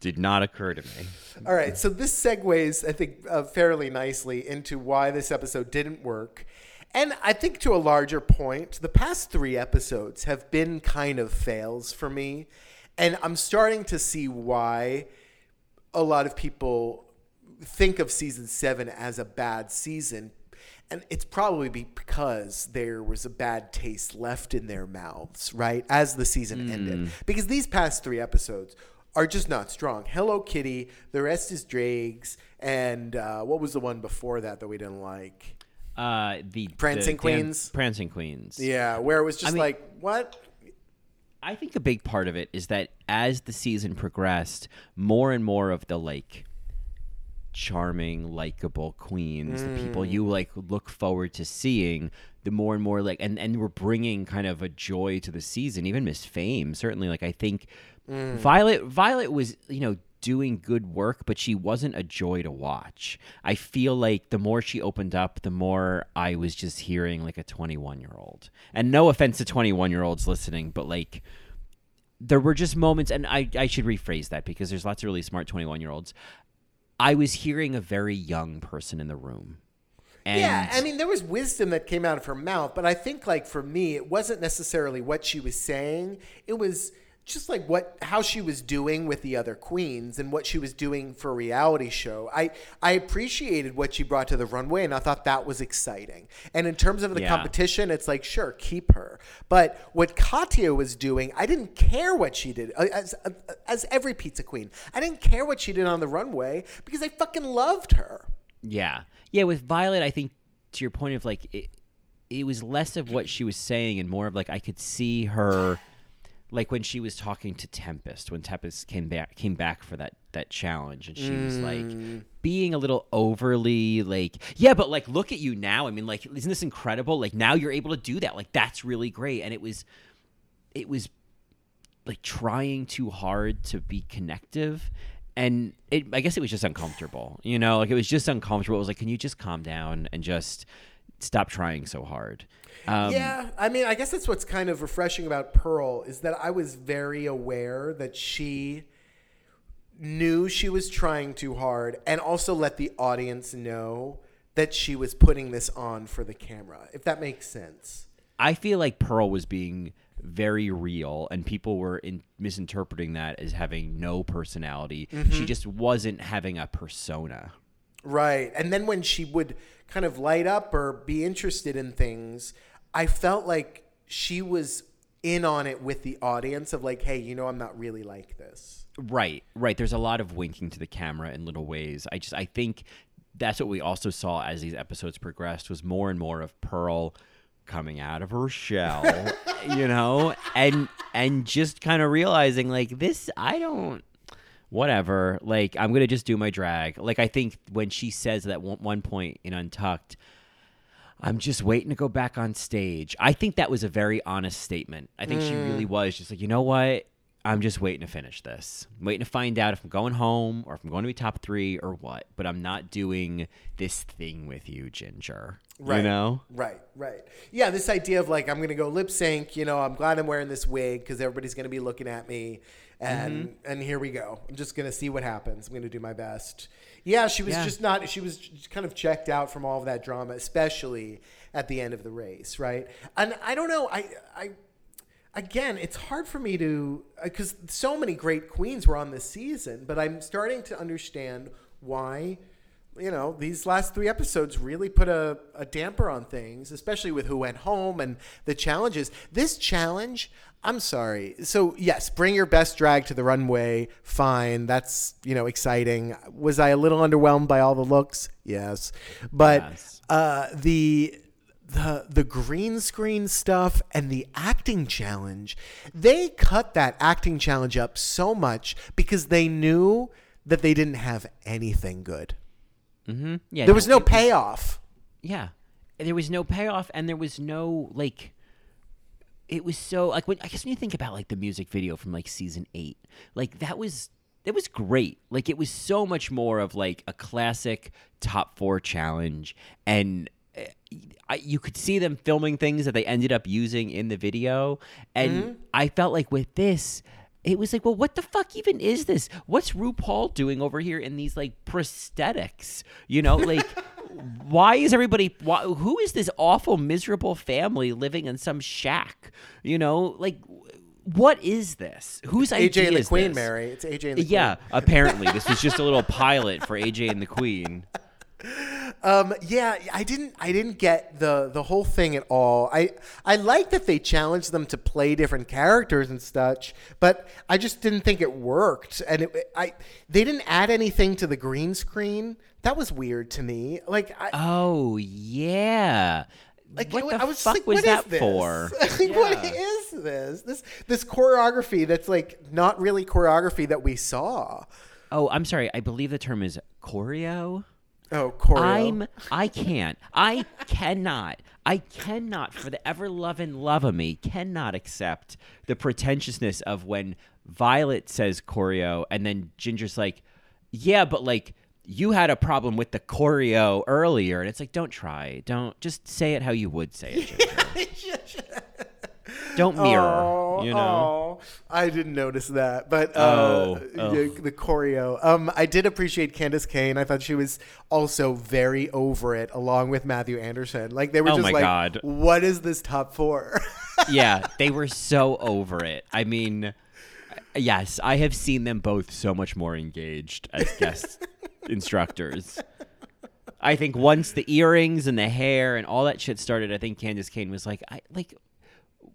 Did not occur to me. All right, so this segues, I think, uh, fairly nicely into why this episode didn't work. And I think to a larger point, the past three episodes have been kind of fails for me. And I'm starting to see why a lot of people think of season seven as a bad season. And it's probably because there was a bad taste left in their mouths, right? As the season ended. Because these past three episodes are just not strong. Hello Kitty, the rest is Drags, and uh, what was the one before that that we didn't like? Uh, the Prancing the Dan- Queens? Prancing Queens. Yeah, where it was just mean- like, what? I think a big part of it is that as the season progressed, more and more of the like charming, likable queens, the people you mm. like look forward to seeing, the more and more like, and and we're bringing kind of a joy to the season. Even Miss Fame, certainly. Like I think mm. Violet, Violet was you know doing good work, but she wasn't a joy to watch. I feel like the more she opened up, the more I was just hearing like a 21 year old. And no offense to 21 year olds listening, but like there were just moments, and I, I should rephrase that because there's lots of really smart 21 year olds. I was hearing a very young person in the room. And yeah, I mean, there was wisdom that came out of her mouth, but I think, like, for me, it wasn't necessarily what she was saying. It was just like what how she was doing with the other queens and what she was doing for a reality show. I I appreciated what she brought to the runway and I thought that was exciting. And in terms of the Yeah. competition, it's like sure, keep her. But what Katya was doing, I didn't care what she did. Uh, As as every pizza queen, I didn't care what she did on the runway because I fucking loved her. Yeah. Yeah, with Violet, I think to your point of like it, it was less of what she was saying and more of like I could see her like when she was talking to Tempest when Tempest came back came back for that that challenge and she was like mm. being a little overly like yeah but like look at you now. I mean like isn't this incredible? Like now you're able to do that. Like that's really great. And it was it was like trying too hard to be connective. And it i guess it was just uncomfortable you know? Like it was just uncomfortable. It was like can you just calm down and just stop trying so hard um, yeah, I mean, I guess that's what's kind of refreshing about Pearl is that I was very aware that she knew she was trying too hard and also let the audience know that she was putting this on for the camera, if that makes sense. i feel like pearl was being very real and people were in, misinterpreting that as having no personality she just wasn't having a persona Right. And then when she would kind of light up or be interested in things, I felt like she was in on it with the audience of like, hey, you know, I'm not really like this. Right, right. There's a lot of winking to the camera in little ways. I just I think that's what we also saw as these episodes progressed was more and more of Pearl coming out of her shell, <laughs> you know, and and just kind of realizing like this I don't whatever, like I'm going to just do my drag. Like I think when she says that one, one point in Untucked I'm just waiting to go back on stage. I think that was a very honest statement. I think she really mm. was just like, you know what? I'm just waiting to finish this. I'm waiting to find out if I'm going home or if I'm going to be top three or what. But I'm not doing this thing with you, Ginger. Right. You know? Right, right. Yeah, this idea of like I'm gonna go lip sync. You know, I'm glad I'm wearing this wig because everybody's gonna be looking at me, and Mm-hmm. and here we go. I'm just gonna see what happens. I'm gonna do my best. Yeah, she was Yeah. just not. She was kind of checked out from all of that drama, especially at the end of the race, right? And I don't know. I I again, it's hard for me to because so many great queens were on this season, but I'm starting to understand why. You know, these last three episodes really put a, a damper on things, especially with who went home and the challenges. This challenge, I'm sorry. So, yes, bring your best drag to the runway. Fine. That's, you know, exciting. Was I a little underwhelmed by all the looks? Yes. But Yes. uh, the the the green screen stuff and the acting challenge they cut that acting challenge up so much because they knew that they didn't have anything good Mm-hmm. Yeah. there was no it- payoff Yeah. There was no payoff and there was no like it was so like when I guess when you think about like the music video from like season 8, like that was that was great. Like it was so much more of like a classic top 4 challenge and uh, I, you could see them filming things that they ended up using in the video and I felt like with this it was like, well, what the fuck even is this? What's RuPaul doing over here in these like prosthetics? You know, like <laughs> why is everybody? Why, who is this awful, miserable family living in some shack? You know, like what is this? Whose idea AJ and the is Queen, this? Mary. It's AJ and the Queen. Yeah, Queen. apparently this was <laughs> just a little pilot for AJ and the Queen. Um, yeah, I didn't. I didn't get the the whole thing at all. I I like that they challenged them to play different characters and such, but I just didn't think it worked. And it, I they didn't add anything to the green screen. That was weird to me. Like I. Oh yeah. like what the I was just fuck like, was what that is this? for? <laughs> like, What is this? This this choreography that's like not really choreography that we saw. Oh, I'm sorry. I believe the term is choreo. Oh, choreo. I'm I can't. I cannot. I cannot for the ever loving love of me cannot accept the pretentiousness of when Violet says choreo and then Ginger's like, "Yeah, but like you had a problem with the choreo earlier." And it's like, "Don't try. Don't just say it how you would say it, Ginger." <laughs> <laughs> Don't mirror, Oh, you know. oh, I didn't notice that, but uh, Oh, oh. the, the choreo. Um, I did appreciate Candis Cayne. I thought she was also very over it, along with Mathu Andersen. Like they were Oh just like, God. "What is this top four? <laughs> yeah, they were so over it. I mean, yes, I have seen them both so much more engaged as guest <laughs> instructors. I think once the earrings and the hair and all that shit started, I think Candis Cayne was like, I like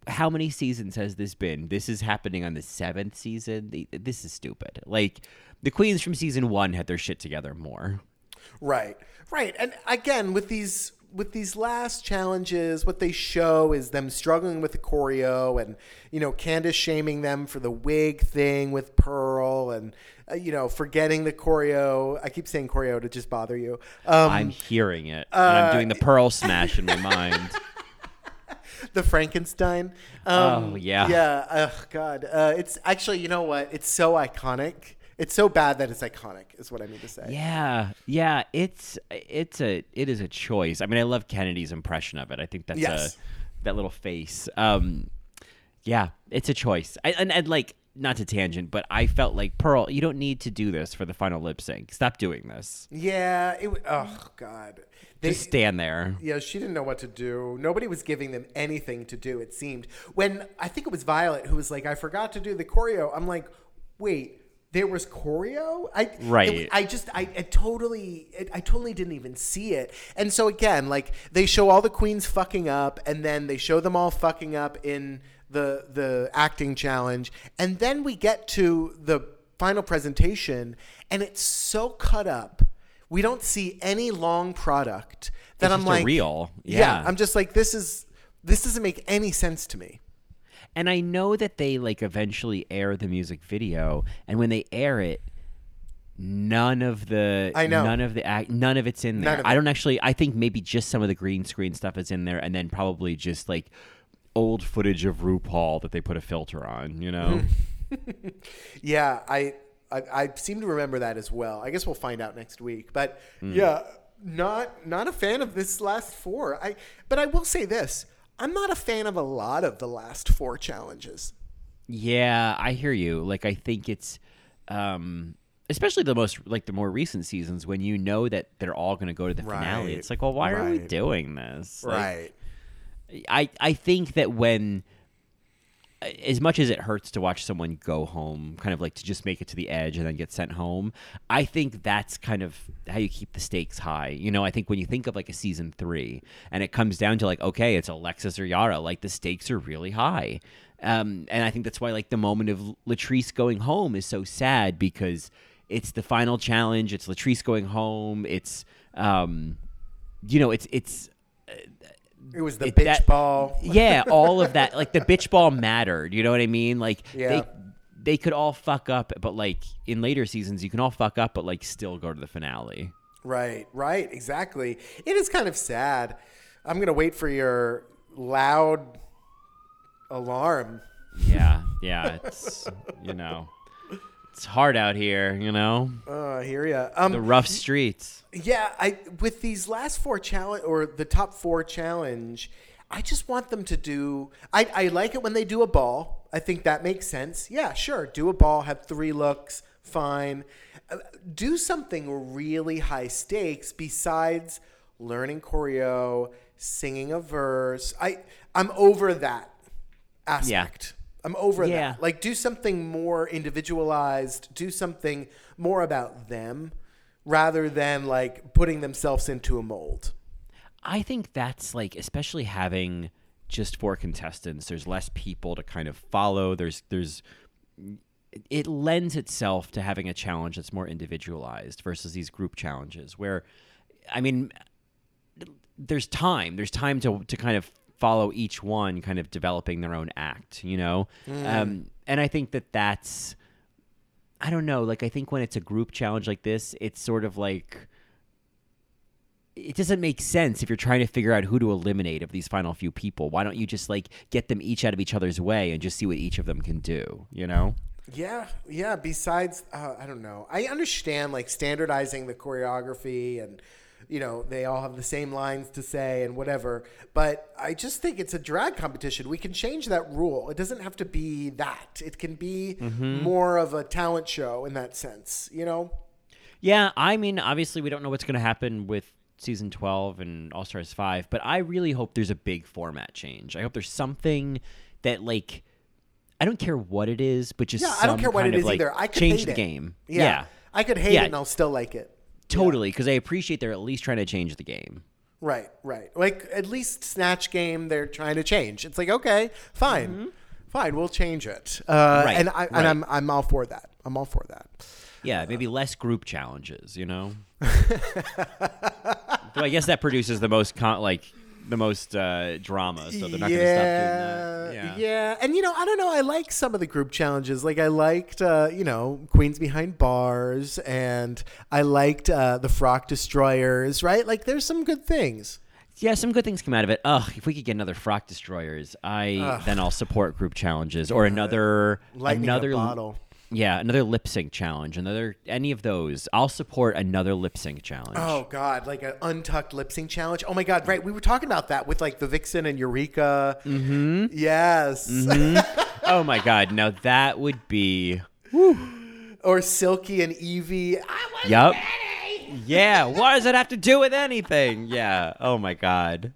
how many seasons has this been? This is happening on the seventh season. This is stupid. Like the queens from season one had their shit together more. Right, right. And again, with these with these last challenges, what they show is them struggling with the choreo, and you know, Candis shaming them for the wig thing with Pearl, and uh, you know, forgetting the choreo. I keep saying choreo to just bother you. Um, I'm hearing it, and I'm doing the pearl smash in my mind. <laughs> the Frankenstein. Um, Oh, yeah. yeah. Oh God, uh, it's actually you know what? It's so iconic. It's so bad that it's iconic. Is what I mean to say. Yeah, yeah, it's it's a it is a choice. I mean, I love Kennedy's impression of it. I think that's Yes. a that little face. Um, yeah, it's a choice. I, and and like not to tangent, but I felt like Pearl, you don't need to do this for the final lip sync. Stop doing this. Yeah. It. Oh God. They, Just stand there. Yeah, she didn't know what to do. Nobody was giving them anything to do, it seemed. When I think it was Violet who was like, I forgot to do the choreo. I'm like, wait, there was choreo? I Right. it- I just I, I totally it, I totally didn't even see it. And so again, like they show all the queens fucking up and then they show them all fucking up in the the acting challenge and then we get to the final presentation and it's so cut up. We don't see any long product that It's I'm like real. yeah, Yeah. I'm just like this is this doesn't make any sense to me. And I know that they like eventually air the music video, and when they air it, none of the I know. none of the act none of it's in there. I don't actually. I think maybe just some of the green screen stuff is in there, and then probably just like old footage of RuPaul that they put a filter on. You know. <laughs> Yeah, I, I I seem to remember that as well. I guess we'll find out next week. But Hmm. yeah, not not a fan of this last four. I but I will say this: I'm not a fan of a lot of the last four challenges. Yeah, I hear you. Like I think it's um especially the most like the more recent seasons when you know that they're all going to go to the finale. It's like, well, why are we doing this? Like, Right. I I think that when as much as it hurts to watch someone go home, kind of like to just make it to the edge and then get sent home, I think that's kind of how you keep the stakes high. You know, I think when you think of like a season three and it comes down to like, okay, it's Alexis or Yara, like the stakes are really high. Um, and I think that's why like the moment of Latrice going home is so sad because it's the final challenge. It's Latrice going home. It's, um, you know, it's it's It was the It- bitch that- ball. <laughs> yeah, all of that. Like the bitch ball mattered. You know what I mean? Like Yeah. they they could all fuck up, but like in later seasons, you can all fuck up, but like still go to the finale. Right, right, exactly. It is kind of sad. I'm gonna wait for your loud alarm. Yeah, yeah. It's you know, it's hard out here. You know, Uh, I hear ya. Um, the rough streets. Yeah, I with these last four challenge or the top four challenge, I just want them to do. I I like it when they do a ball. I think that makes sense. Yeah, sure, do a ball, have three looks, fine. Uh, do something really high stakes besides learning choreo, singing a verse. I I'm over that aspect. I'm over Yeah. that. Like do something more individualized, do something more about them rather than like putting themselves into a mold. I think that's like, especially having just four contestants. There's less people to kind of follow. There's there's it lends itself to having a challenge that's more individualized versus these group challenges where I mean there's time. There's time to to kind of follow each one kind of developing their own act, you know? Um, and I think that that's I don't know, like I think when it's a group challenge like this, it's sort of like it doesn't make sense if you're trying to figure out who to eliminate of these final few people. Why don't you just like get them each out of each other's way and just see what each of them can do, you know? Yeah, yeah. Besides, uh, I don't know. I understand like standardizing the choreography and you know they all have the same lines to say and whatever. But I just think it's a drag competition. We can change that rule. It doesn't have to be that. It can be mm-hmm. more of a talent show in that sense. You know. Yeah, I mean, obviously we don't know what's going to happen with season 12 and All Stars 5, but I really hope there's a big format change. I hope there's something that like I don't care what it is, but just Yeah, I don't care what it of, like, either. I could change the game. Yeah. yeah. I could hate Yeah. it and I'll still like it. Totally, because I appreciate they're at least trying to change the game. Right, right. Like at least Snatch Game, they're trying to change. It's like okay, fine, fine, we'll change it. Uh, Mm-hmm. Right, and I, right. and I'm I'm all for that. I'm all for that. Yeah, maybe less group challenges, you know? <laughs> I guess that produces the most con- like the most uh, drama, so they're not going to stop doing that. yeah, Yeah. yeah. And you know, I don't know. I like some of the group challenges. Like I liked, uh, you know, Queens Behind Bars, and I liked uh, the Frock Destroyers. Right? Like there's some good things. Yeah, some good things come out of it. Ugh, if we could get another Frock Destroyers, I then I'll support group challenges or another Lightning another bottle. Yeah, another lip sync challenge, another any of those. I'll support another lip sync challenge. Oh God, like an untucked lip sync challenge. Oh my God, right? We were talking about that with like the Vixen and Eureka. Mm-hmm. Yes. Oh my god, now that would be or Silky and Yvie. I want Yup. Yeah, what does it have to do with anything? Yeah. Oh my god.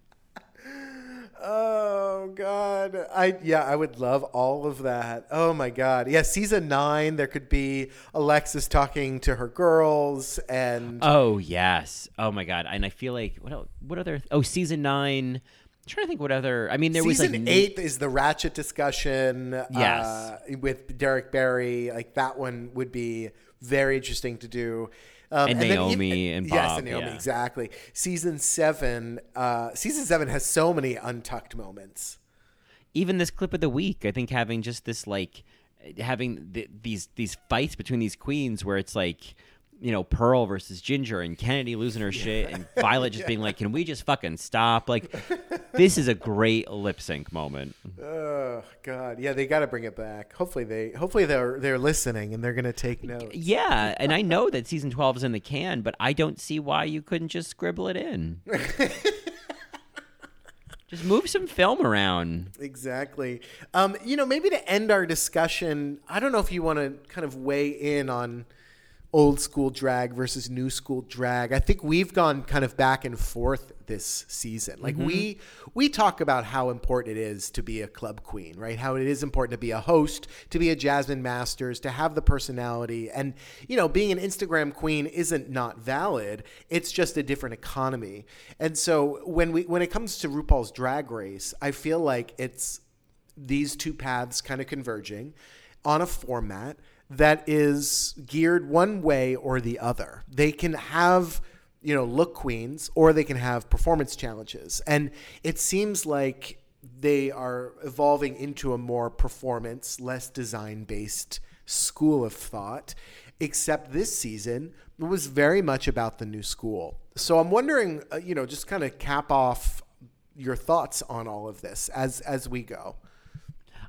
Oh God, I yeah, I would love all of that. Oh my God, yeah, season nine, there could be Alexis talking to her girls, and Oh yes. Oh my god. And I feel like what el- what other Oh, season 9. I'm trying to think what other I mean there was season like eight is the Ratchet discussion. Yes. uh, with Derrick Barry, like that one would be very interesting to do. Um, And then Naomi and yes, Bob, and Naomi yeah. exactly. Season seven, uh, season seven has so many untucked moments. even this clip of the week, I think having just this like having th- these these fights between these queens where it's like you know Pearl versus Ginger and Kennedy losing her shit and Violet just being like, "Can we just fucking stop?" Like this is a great lip sync moment. Oh God, yeah, they got to bring it back. Hopefully they, hopefully they're they're listening and they're gonna take notes. Yeah, and I know that season 12 is in the can, but I don't see why you couldn't just scribble it in. <laughs> just move some film around. Exactly. Um, you know, maybe to end our discussion, I don't know if you want to kind of weigh in on old school drag versus new school drag. I think we've gone kind of back and forth this season. Like we mm-hmm. we talk about how important it is to be a club queen, right? How it is important to be a host, to be a Jasmine Masters, to have the personality. And you know, being an Instagram queen isn't not valid. It's just a different economy. And so when we when it comes to RuPaul's drag race, I feel like it's these two paths kind of converging on a format that is geared one way or the other. They can have, you know, look queens or they can have performance challenges. And it seems like they are evolving into a more performance, less design based school of thought. Except this season was very much about the new school. So I'm wondering, uh, you know, just kind of cap off your thoughts on all of this as as we go.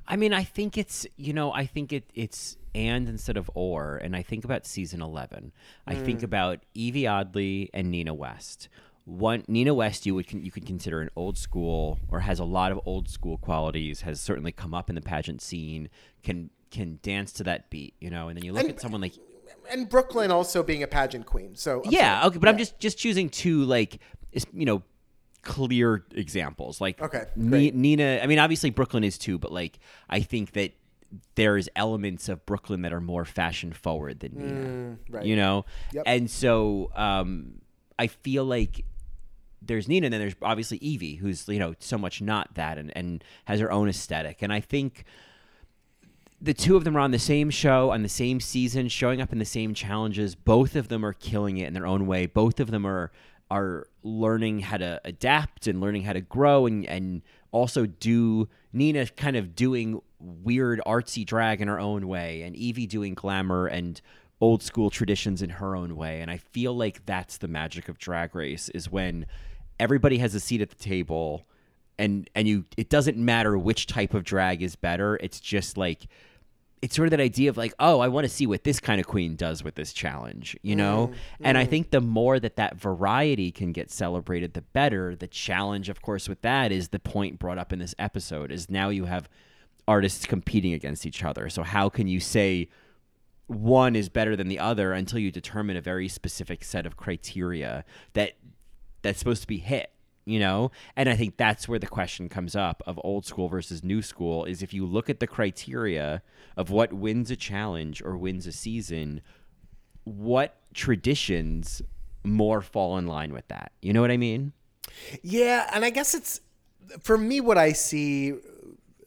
I mean, I think it's you know, I think it it's and instead of or, and I think about season eleven. I think mm. about Yvie Oddly and Nina West. One Nina West, you would you could consider an old school or has a lot of old school qualities. Has certainly come up in the pageant scene. Can can dance to that beat, you know. And then you look And- at someone like and Brooklyn also being a pageant queen. So I'm yeah, sorry. okay, but I'm just just choosing two like you know clear examples like Okay, Ni- Nina. I mean, obviously Brooklyn is too, but like I think that there's elements of Brooklyn that are more fashion forward than Nina. Mm, right. You know, Yep. and so um, I feel like there's Nina, and then there's obviously Yvie, who's you know so much not that, and and has her own aesthetic, and I think the two of them are on the same show on the same season, showing up in the same challenges. Both of them are killing it in their own way. Both of them are are learning how to adapt and learning how to grow and and also do Nina kind of doing weird artsy drag in her own way and Yvie doing glamour and old school traditions in her own way. And I feel like that's the magic of drag race is when everybody has a seat at the table and and you it doesn't matter which type of drag is better it's just like it's sort of that idea of like oh i want to see what this kind of queen does with this challenge you know? Mm-hmm. And i mm-hmm. think the more that that variety can get celebrated the better. The challenge of course with that is the point brought up in this episode is now you have artists competing against each other. So how can you say one is better than the other until you determine a very specific set of criteria that that's supposed to be hit you know? And i think that's where the question comes up of old school versus new school is if you look at the criteria of what wins a challenge or wins a season what traditions more fall in line with that? You know what i mean? Yeah, and I guess it's for me what I see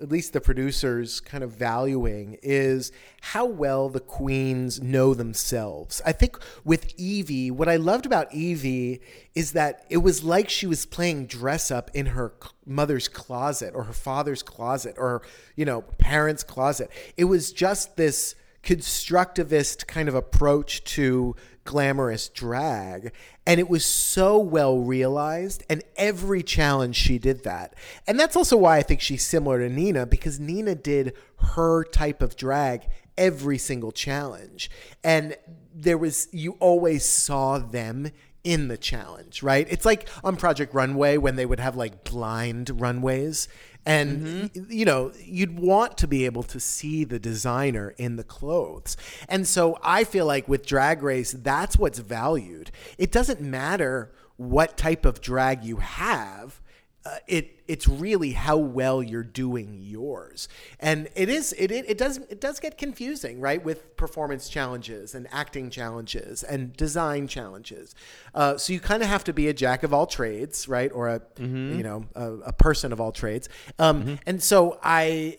at least the producers kind of valuing is how well the queens know themselves. I think with Yvie, what I loved about Yvie is that it was like she was playing dress up in her mother's closet or her father's closet or, you know, parents' closet. It was just this constructivist kind of approach to glamorous drag and it was so well realized and every challenge she did that. And that's also why i think she's similar to nina because nina did her type of drag every single challenge. And there was you always saw them in the challenge right? It's like on project runway when they would have like blind runways and mm-hmm. y- you know you'd want to be able to see the designer in the clothes. And so i feel like with drag race that's what's valued. It doesn't matter what type of drag you have uh, it it's really how well you're doing yours. And it is it, it it does it does get confusing right with performance challenges and acting challenges and design challenges. Uh, so you kind of have to be a jack of all trades right or a you know a, a person of all trades. Um, and so i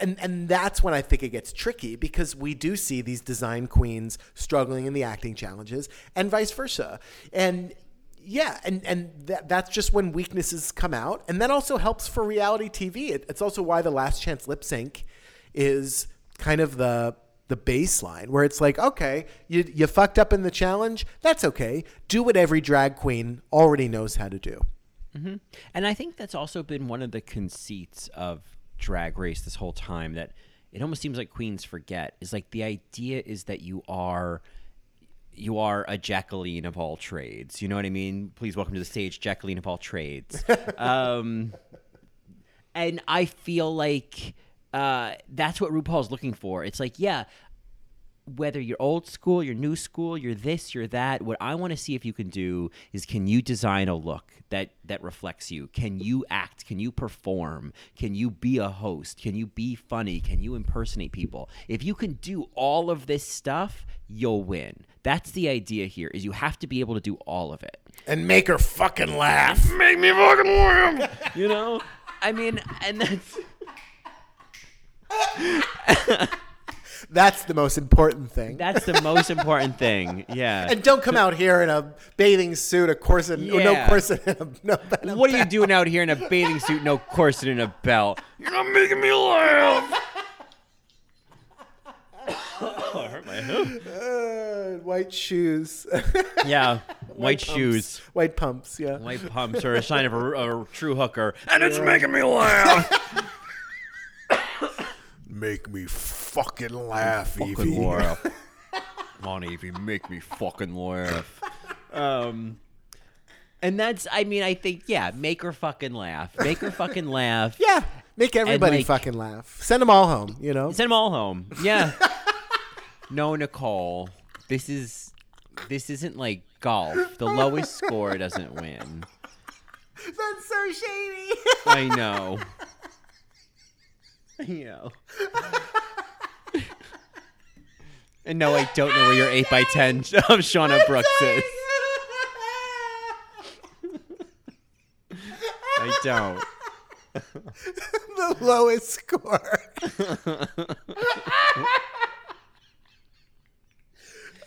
and and that's when I think it gets tricky because we do see these design queens struggling in the acting challenges and vice versa. And yeah, and and that, that's just when weaknesses come out, and that also helps for reality TV. It, it's also why the Last Chance lip sync is kind of the the baseline where it's like, okay, you you fucked up in the challenge, that's okay. Do what every drag queen already knows how to do. Mm-hmm. And I think that's also been one of the conceits of Drag Race this whole time that it almost seems like queens forget is like the idea is that you are you are a Jacqueline of all trades. You know what I mean? Please welcome to the stage Jacqueline of all trades. <laughs> um, and I feel like uh, that's what RuPaul's looking for. It's like, yeah, whether you're old school, you're new school, you're this, you're that, what I want to see if you can do is can you design a look that that reflects you? Can you act? Can you perform? Can you be a host? Can you be funny? Can you impersonate people? If you can do all of this stuff, you'll win. That's the idea here is you have to be able to do all of it. And make her fucking laugh. Make me fucking laugh. you know? I mean, and that's <laughs> That's the most important thing. that's the most important thing. Yeah. and don't come out here in a bathing suit, a corset, or no Yeah. corset, and a, no, and a What are you doing out here in a bathing suit, no corset, and a belt? You're not making me laugh. oh, <coughs> I hurt my hip. Uh, white shoes, Yeah, <laughs> white pumps. shoes, white pumps. Yeah. white pumps are a sign of a, a true hooker, and it's making me laugh. <laughs> Make me fucking laugh, fucking laugh. <laughs> Come on, Yvie, make me fucking laugh. Um, and that's, I mean, I think, yeah, make her fucking laugh. Make her fucking <laughs> laugh. Yeah. Make everybody like- fucking laugh. Send them all home. You know. Send them all home. Yeah. <laughs> no, Nicole. This is this isn't like golf. The lowest score doesn't win. That's so shady. I know. <laughs> I know. and no, I don't know where your 8 by 10 <laughs> <laughs> of Shauna Brooks is. I don't. the lowest score.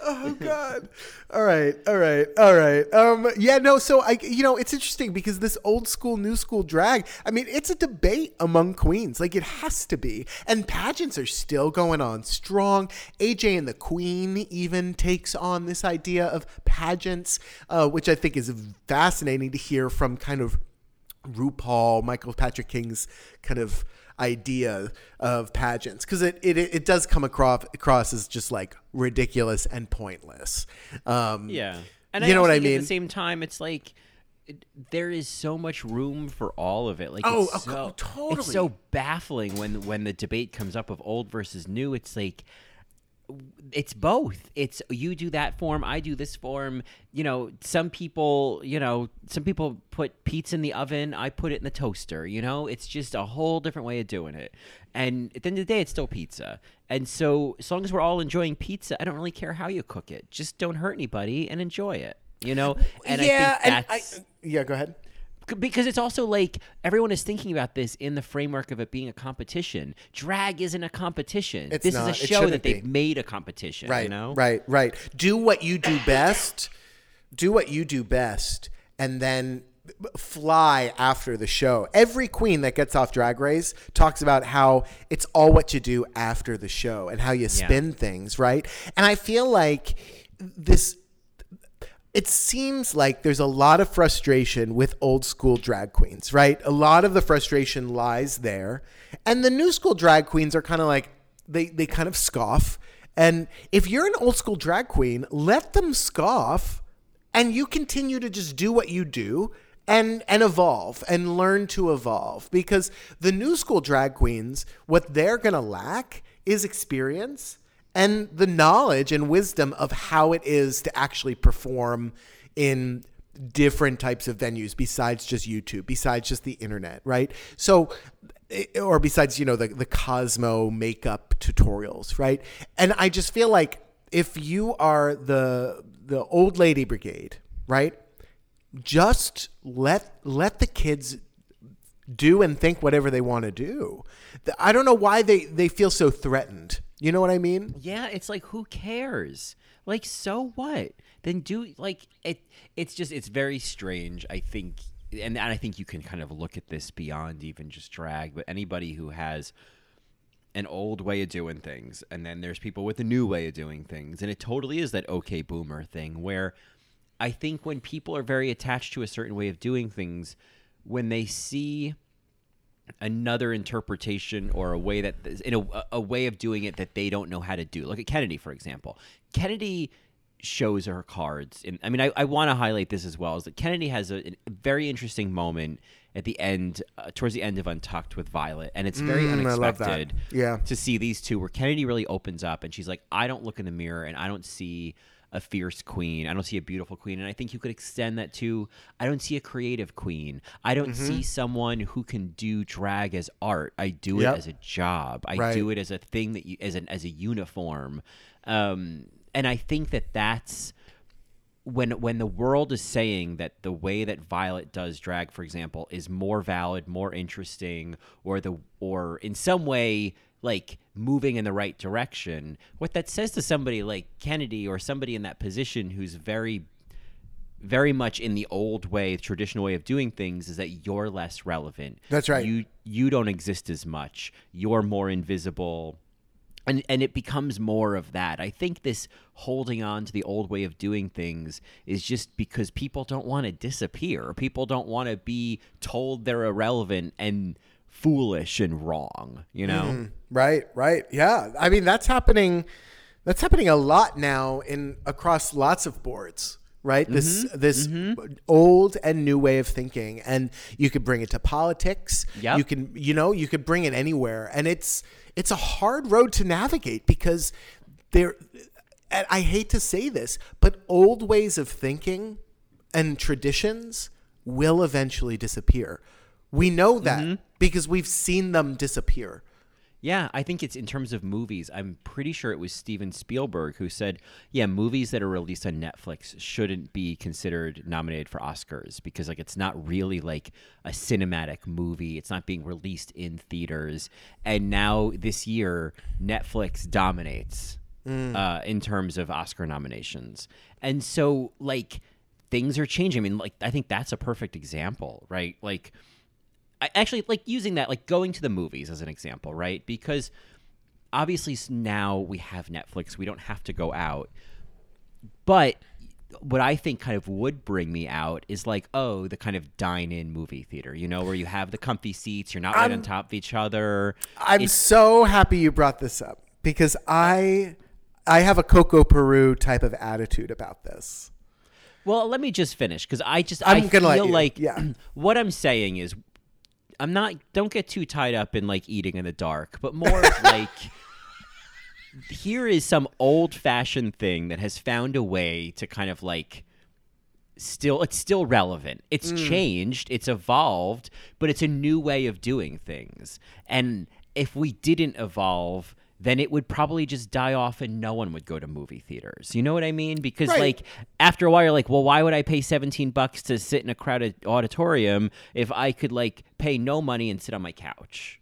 Oh god. All right. All right. All right. Um yeah, no, so I you know, it's interesting because this old school new school drag, I mean, it's a debate among queens. Like it has to be. And pageants are still going on strong. AJ and the Queen even takes on this idea of pageants, uh, which I think is fascinating to hear from kind of RuPaul, Michael Patrick King's kind of idea of pageants because it, it it does come across across as just like ridiculous and pointless. Um, Yeah. And you know what I mean. At the same time, it's like it, there is so much room for all of it. Like, Oh, it's of so, co- It's so baffling when when the debate comes up of old versus new. It's like it's both. It's you do that form, I do this form. You know, some people, you know, some people put pizza in the oven, I put it in the toaster. You know, it's just a whole different way of doing it. And at the end of the day, it's still pizza. And so, as long as we're all enjoying pizza, I don't really care how you cook it. Just don't hurt anybody and enjoy it. You know, and yeah, I think that's I, yeah. Go ahead. Because it's also like everyone is thinking about this in the framework of it being a competition. Drag isn't a competition. It's this not. is a show that they've made a competition. Right. You know. Right. Right. Do what you do best. do what you do best, and then fly after the show. Every queen that gets off Drag Race talks about how it's all what you do after the show and how you spin things, right? And I feel like this it seems like there's a lot of frustration with old school drag queens, right? A lot of the frustration lies there. And the new school drag queens are kind of like, they, they kind of scoff. And if you're an old school drag queen, let them scoff and you continue to just do what you do and and evolve and learn to evolve because the new school drag queens what they're going to lack is experience and the knowledge and wisdom of how it is to actually perform in different types of venues besides just YouTube, besides just the internet, right? So, eh, or besides, you know, the, the Cosmo makeup tutorials, right? And I just feel like if you are the the old lady brigade, right? Just let let the kids do and think whatever they want to do. I don't know why they they feel so threatened. You know what I mean? Yeah, it's like who cares? Like so what? Then do like it it's just it's very strange, I think and, and I think you can kind of look at this beyond even just drag, but anybody who has an old way of doing things and then there's people with a new way of doing things and it totally is that okay boomer thing where I think when people are very attached to a certain way of doing things when they see another interpretation or a way that in a, a way of doing it that they don't know how to do. Look at Kennedy, for example. Kennedy shows her cards. And I mean, I, I want to highlight this as well. Is that Kennedy has a, a very interesting moment at the end, uh, towards the end of Untucked with Violet, and it's very Mm, I love that. unexpected. Yeah. to see these two where Kennedy really opens up and she's like, I don't look in the mirror and I don't see a fierce queen. I don't see a beautiful queen. And I think you could extend that to I don't see a creative queen. I don't Mm-hmm. see someone who can do drag as art. I do Yep. it as a job. I Right. do it as a thing that you as an as a uniform. Um, and I think that that's when when the world is saying that the way that Violet does drag, for example, is more valid, more interesting, or the or in some way like moving in the right direction, what that says to somebody like Kennedy or somebody in that position who's very very much in the old way, the traditional way of doing things is that you're less relevant. That's right. You you don't exist as much. You're more invisible and and it becomes more of that. I think this holding on to the old way of doing things is just because people don't want to disappear. People don't want to be told they're irrelevant and foolish and wrong, you know? Mm-hmm. Right, right. Yeah. I mean, that's happening that's happening a lot now in across lots of boards, right? This Mm-hmm. this mm-hmm. old and new way of thinking and you could bring it to politics. Yep. You can you know, you could bring it anywhere and it's it's a hard road to navigate because there and I hate to say this, but old ways of thinking and traditions will eventually disappear. We know that mm-hmm. Because we've seen them disappear. Yeah, I think it's in terms of movies. I'm pretty sure it was Steven Spielberg who said, "Yeah, movies that are released on Netflix shouldn't be considered nominated for Oscars because like it's not really like a cinematic movie. It's not being released in theaters." And now this year, Netflix dominates uh, in terms of Oscar nominations, and so like things are changing. I mean, like I think that's a perfect example, right? Like. I actually like using that, like going to the movies as an example, right? Because obviously now we have Netflix, we don't have to go out. But what I think kind of would bring me out is like, oh, the kind of dine-in movie theater, you know, where you have the comfy seats, you're not right on top of each other. I'm It's- so happy you brought this up because I I have a Coco Peru type of attitude about this. Well, let me just finish because I just I'm I feel like yeah. <clears throat> what I'm saying is I'm not don't get too tied up in like eating in the dark, but more of <laughs> like here is some old fashioned thing that has found a way to kind of like still it's still relevant. It's mm. changed, it's evolved, but it's a new way of doing things. And if we didn't evolve, then it would probably just die off and no one would go to movie theaters. You know what I mean? Because Right. like after a while you're like, well, why would I pay 17 bucks to sit in a crowded auditorium if I could like pay no money and sit on my couch?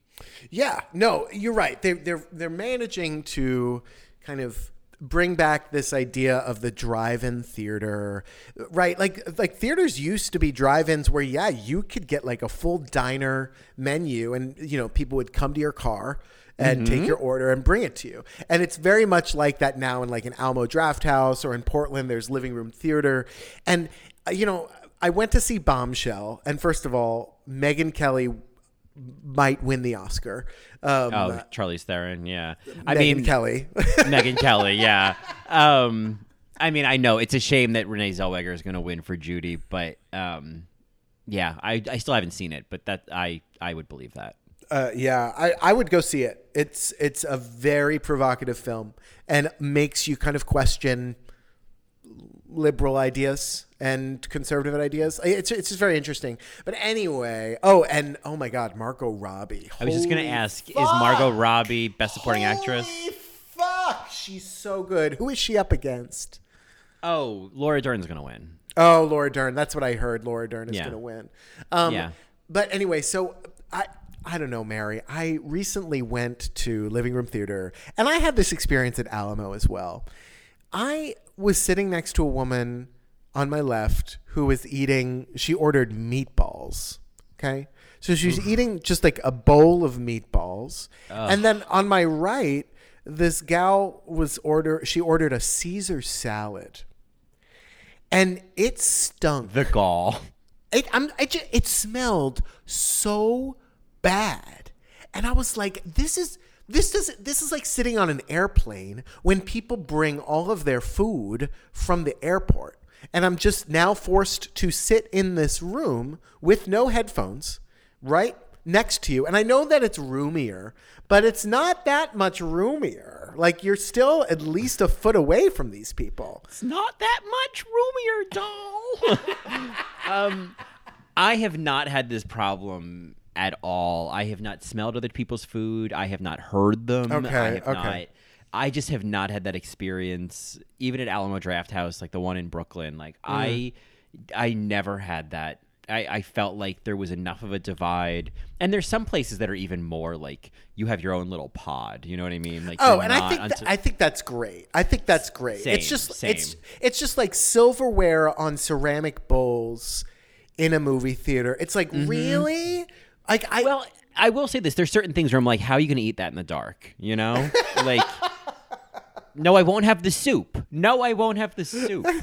Yeah, no, you're right. They're they're they're managing to kind of bring back this idea of the drive-in theater, right? Like like theaters used to be drive-ins where yeah, you could get like a full diner menu, and you know people would come to your car and take your order and bring it to you. And it's very much like that now in like an Alamo Draft House or in Portland. There's living room theater, and uh, you know I went to see Bombshell, and first of all, Megyn Kelly might win the Oscar. Um, Oh, Charlize Theron, yeah. I Megyn mean, Kelly. <laughs> Megyn Kelly, yeah. Um, I mean, I know it's a shame that Renee Zellweger is going to win for Judy, but um, yeah, I, I still haven't seen it, but that I I would believe that. Uh, yeah, I, I would go see it. It's it's a very provocative film and makes you kind of question liberal ideas and conservative ideas. It's it's just very interesting. But anyway, oh and oh my God, Margot Robbie. I was just going to Holy ask: Is fuck! Margot Robbie Best Supporting Actress? Holy fuck, she's so good. Who is she up against? Oh, Laura Dern's going to win. Oh, Laura Dern. That's what I heard. Laura Dern is Yeah. going to win. Um, Yeah. But anyway, so I I don't know, Mary. I recently went to Living Room Theater, and I had this experience at Alamo as well. I was sitting next to a woman on my left who was eating. She ordered meatballs. Okay. So she's eating just like a bowl of meatballs. And then on my right, this gal was order she ordered a Caesar salad. And it stunk. The Gall. It I'm it, ju- it smelled so bad, and I was like, "This is this is this is like sitting on an airplane when people bring all of their food from the airport, and I'm just now forced to sit in this room with no headphones, right next to you, and I know that it's roomier, but it's not that much roomier. Like you're still at least a foot away from these people. It's not that much roomier, doll. <laughs> um, I have not had this problem at all. I have not smelled other people's food. I have not heard them. Okay, I have okay. not. I just have not had that experience. Even at Alamo Draft House, like the one in Brooklyn, like mm. I, I never had that. I, I felt like there was enough of a divide, and there's some places that are even more like you have your own little pod. You know what I mean? Like Oh, and I think unto- that, I think that's great. I think that's great. Same, it's just it's same. it's just like silverware on ceramic bowls in a movie theater. It's like mm-hmm. really like I. Well, I will say this: there's certain things where I'm like, how are you going to eat that in the dark? You know, <laughs> like, no, I won't have the soup. No, I won't have the soup. <laughs>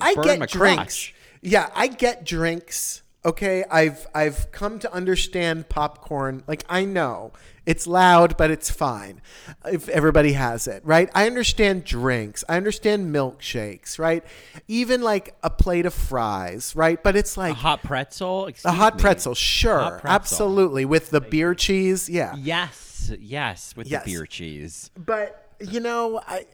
I get drinks. crotch. Yeah, I get drinks. Okay, I've I've come to understand popcorn. Like I know it's loud, but it's fine if everybody has it, right? I understand drinks. I understand milkshakes, right? Even like a plate of fries, right? But it's like A hot pretzel. a hot me. pretzel, sure, Hot pretzel. absolutely, with the beer cheese, yeah. Yes, yes, with Yes. the beer cheese. But you know, I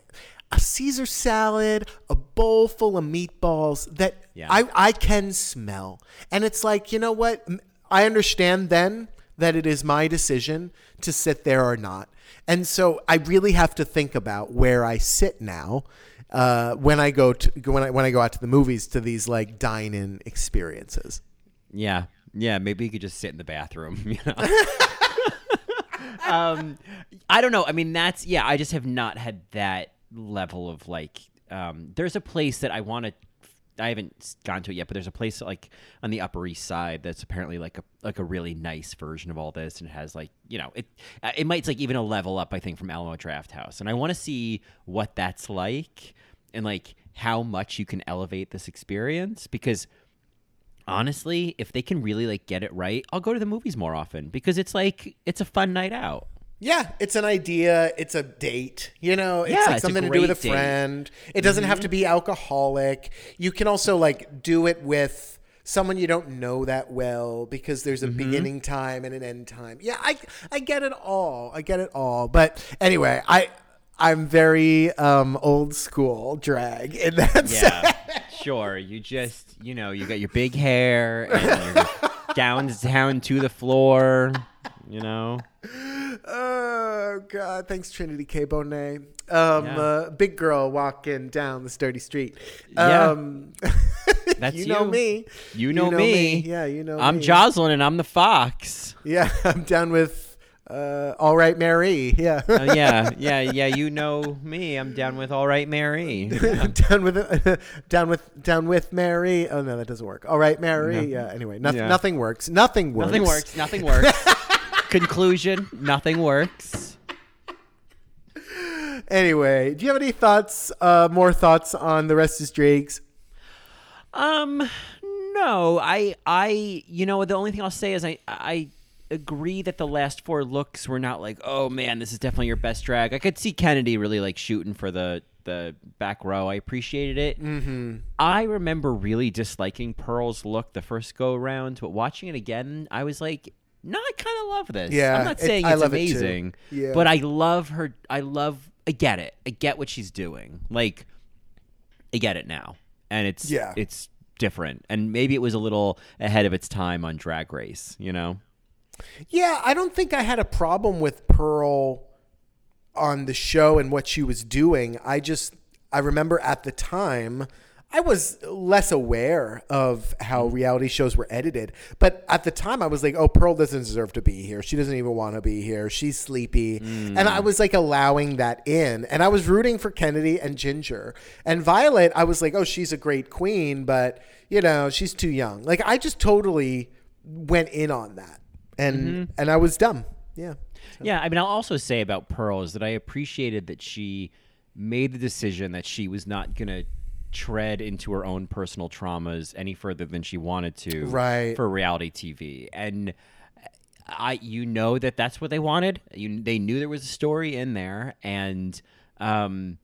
a Caesar salad, a bowl full of meatballs that Yeah. I I can smell. And it's like, you know what? I understand then that it is my decision to sit there or not. And so I really have to think about where I sit now uh, when I go to when I when I go out to the movies to these like dine-in experiences. Yeah, yeah. Maybe you could just sit in the bathroom. <laughs> You know. <laughs> um, I don't know. I mean, that's yeah. I just have not had that level of like. Um, there's a place that I want to. I haven't gone to it yet, but there's a place like on the Upper East Side that's apparently like a like a really nice version of all this, and it has like you know it uh, it might like even a level up I think from Alamo Draft House, and I want to see what that's like and like how much you can elevate this experience because honestly, if they can really like get it right, I'll go to the movies more often because it's like it's a fun night out. Yeah, it's an idea. It's a date. You know, it's Yeah, like it's something to do with a great date. friend. It doesn't have to be alcoholic. You can also like do it with someone you don't know that well because there's a beginning time and an end time. Yeah, I I get it all. I get it all. But anyway, I I'm very um, old school drag in that sense. Yeah, <laughs> sure. You just you know you got your big hair and down <laughs> down to the floor. You know. Oh God! Thanks, Trinity K. Bonet. Um, Yeah. uh, big girl walking down the sturdy street. Yeah. Um, <laughs> That's you know you. me. You know, me. Yeah, you know. Me. I'm me. Jocelyn and I'm the fox. Yeah, <laughs> I'm down with. Uh, all right, Mary. Yeah. Oh, yeah, <laughs> yeah, yeah. You know me. I'm down with all right, Mary. down with down with down with Mary. Oh no, that doesn't work. All right, Mary. Yeah. Anyway, nothing. Yeah. Nothing works. Nothing works. Nothing works. Nothing works. Conclusion: Nothing works. Anyway, do you have any thoughts? Uh, more thoughts on the rest is Drake's? Um, no, I, I, you know, the only thing I'll say is I, I agree that the last four looks were not like, oh man, this is definitely your best drag. I could see Kennedy really like shooting for the the back row. I appreciated it. Mm-hmm. I remember really disliking Pearl's look the first go around, but watching it again, I was like. No, I kind of love this. Yeah, I'm not it- saying I it's love it amazing, Yeah. but I love her. I love. I get it. I get what she's doing. Like, I get it now, and it's Yeah. it's different, and maybe it was a little ahead of its time on Drag Race. You know, Yeah, I don't think I had a problem with Pearl on the show and what she was doing. I just I remember at the time I was less aware of how mm. reality shows were edited. But at the time I was like, "Oh, Pearl doesn't deserve to be here. She doesn't even want to be here. She's sleepy." And I mm. was like allowing that in. And I was rooting for Kennedy and Ginger. And Violet, I was like, "Oh, she's a great queen, but, you know, she's too young." Like I just totally went in on that and mm-hmm. and I was dumb. Yeah. yeah. I mean, I'll also say about Pearl is that I appreciated that she made the decision that she was not gonna tread into her own personal traumas any further than she wanted to Right. for reality TV and I you know that that's what they wanted. You they knew there was a story in there. And um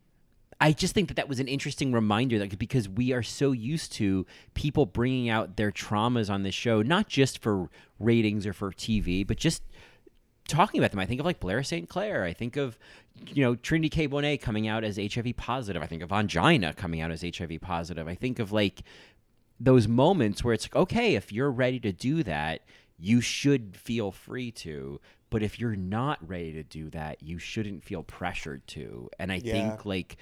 I just think that that was an interesting reminder that because we are so used to people bringing out their traumas on this show, not just for ratings or for TV, but just talking about them. I think of like Blair St. Clair. I think of, you know, Trinity K. Bonet coming out as HIV positive. I think of Ongina coming out as HIV positive. I think of like those moments where it's like, okay, if you're ready to do that, you should feel free to. But if you're not ready to do that, you shouldn't feel pressured to. And I Yeah. think like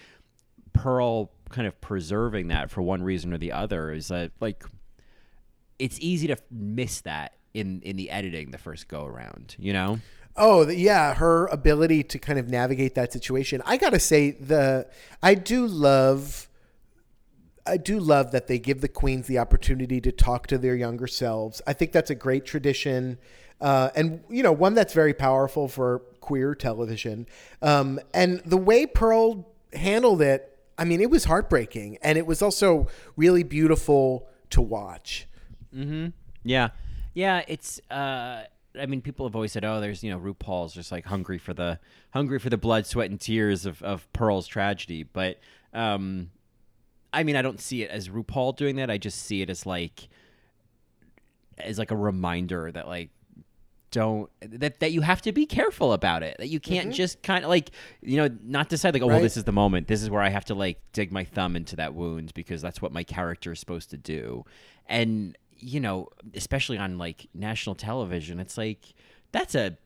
Pearl kind of preserving that for one reason or the other is that like it's easy to miss that in in the editing the first go around, you know? Oh, the- yeah, her ability to kind of navigate that situation. I got to say the I do love I do love that they give the queens the opportunity to talk to their younger selves. I think that's a great tradition. Uh, and you know, one that's very powerful for queer television. Um, and the way Pearl handled it, I mean, it was heartbreaking, and it was also really beautiful to watch. Mm-hmm. Yeah. Yeah, it's uh I mean people have always said, Oh, there's you know, RuPaul's just like hungry for the hungry for the blood, sweat and tears of, of Pearl's tragedy. But um I mean I don't see it as RuPaul doing that. I just see it as like as like a reminder that like don't that that you have to be careful about it. That you can't Mm-hmm. just kind of like you know not decide like oh Right. well this is the moment. This is where I have to like dig my thumb into that wound because that's what my character is supposed to do. And you know, especially on like national television, it's like that's a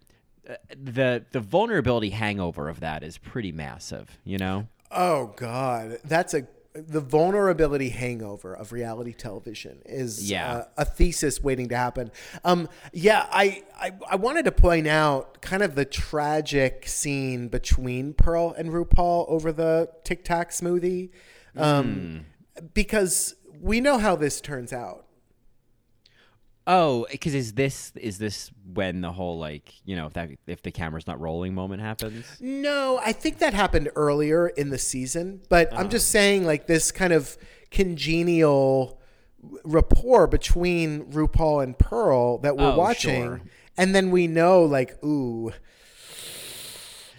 uh, the the vulnerability hangover of that is pretty massive, you know? Oh God, that's a the vulnerability hangover of reality television is Yeah. uh, a thesis waiting to happen. Um, yeah, I, I I wanted to point out kind of the tragic scene between Pearl and RuPaul over the Tic Tac smoothie, um, because we know how this turns out. Oh, because is this is this when the whole like you know if that if the camera's not rolling moment happens? No, I think that happened earlier in the season, but I'm just ah. saying like this kind of congenial rapport between RuPaul and Pearl that we're Oh, watching, sure. and then we know like, ooh,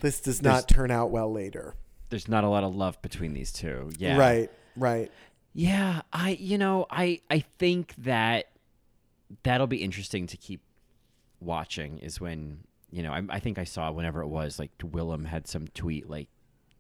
this does not turn out well later. There's not a lot of love between these two. Yeah. Right, right. Yeah, I you know, I I think that that'll be interesting to keep watching is when, you know, I, I think I saw whenever it was like Willam had some tweet like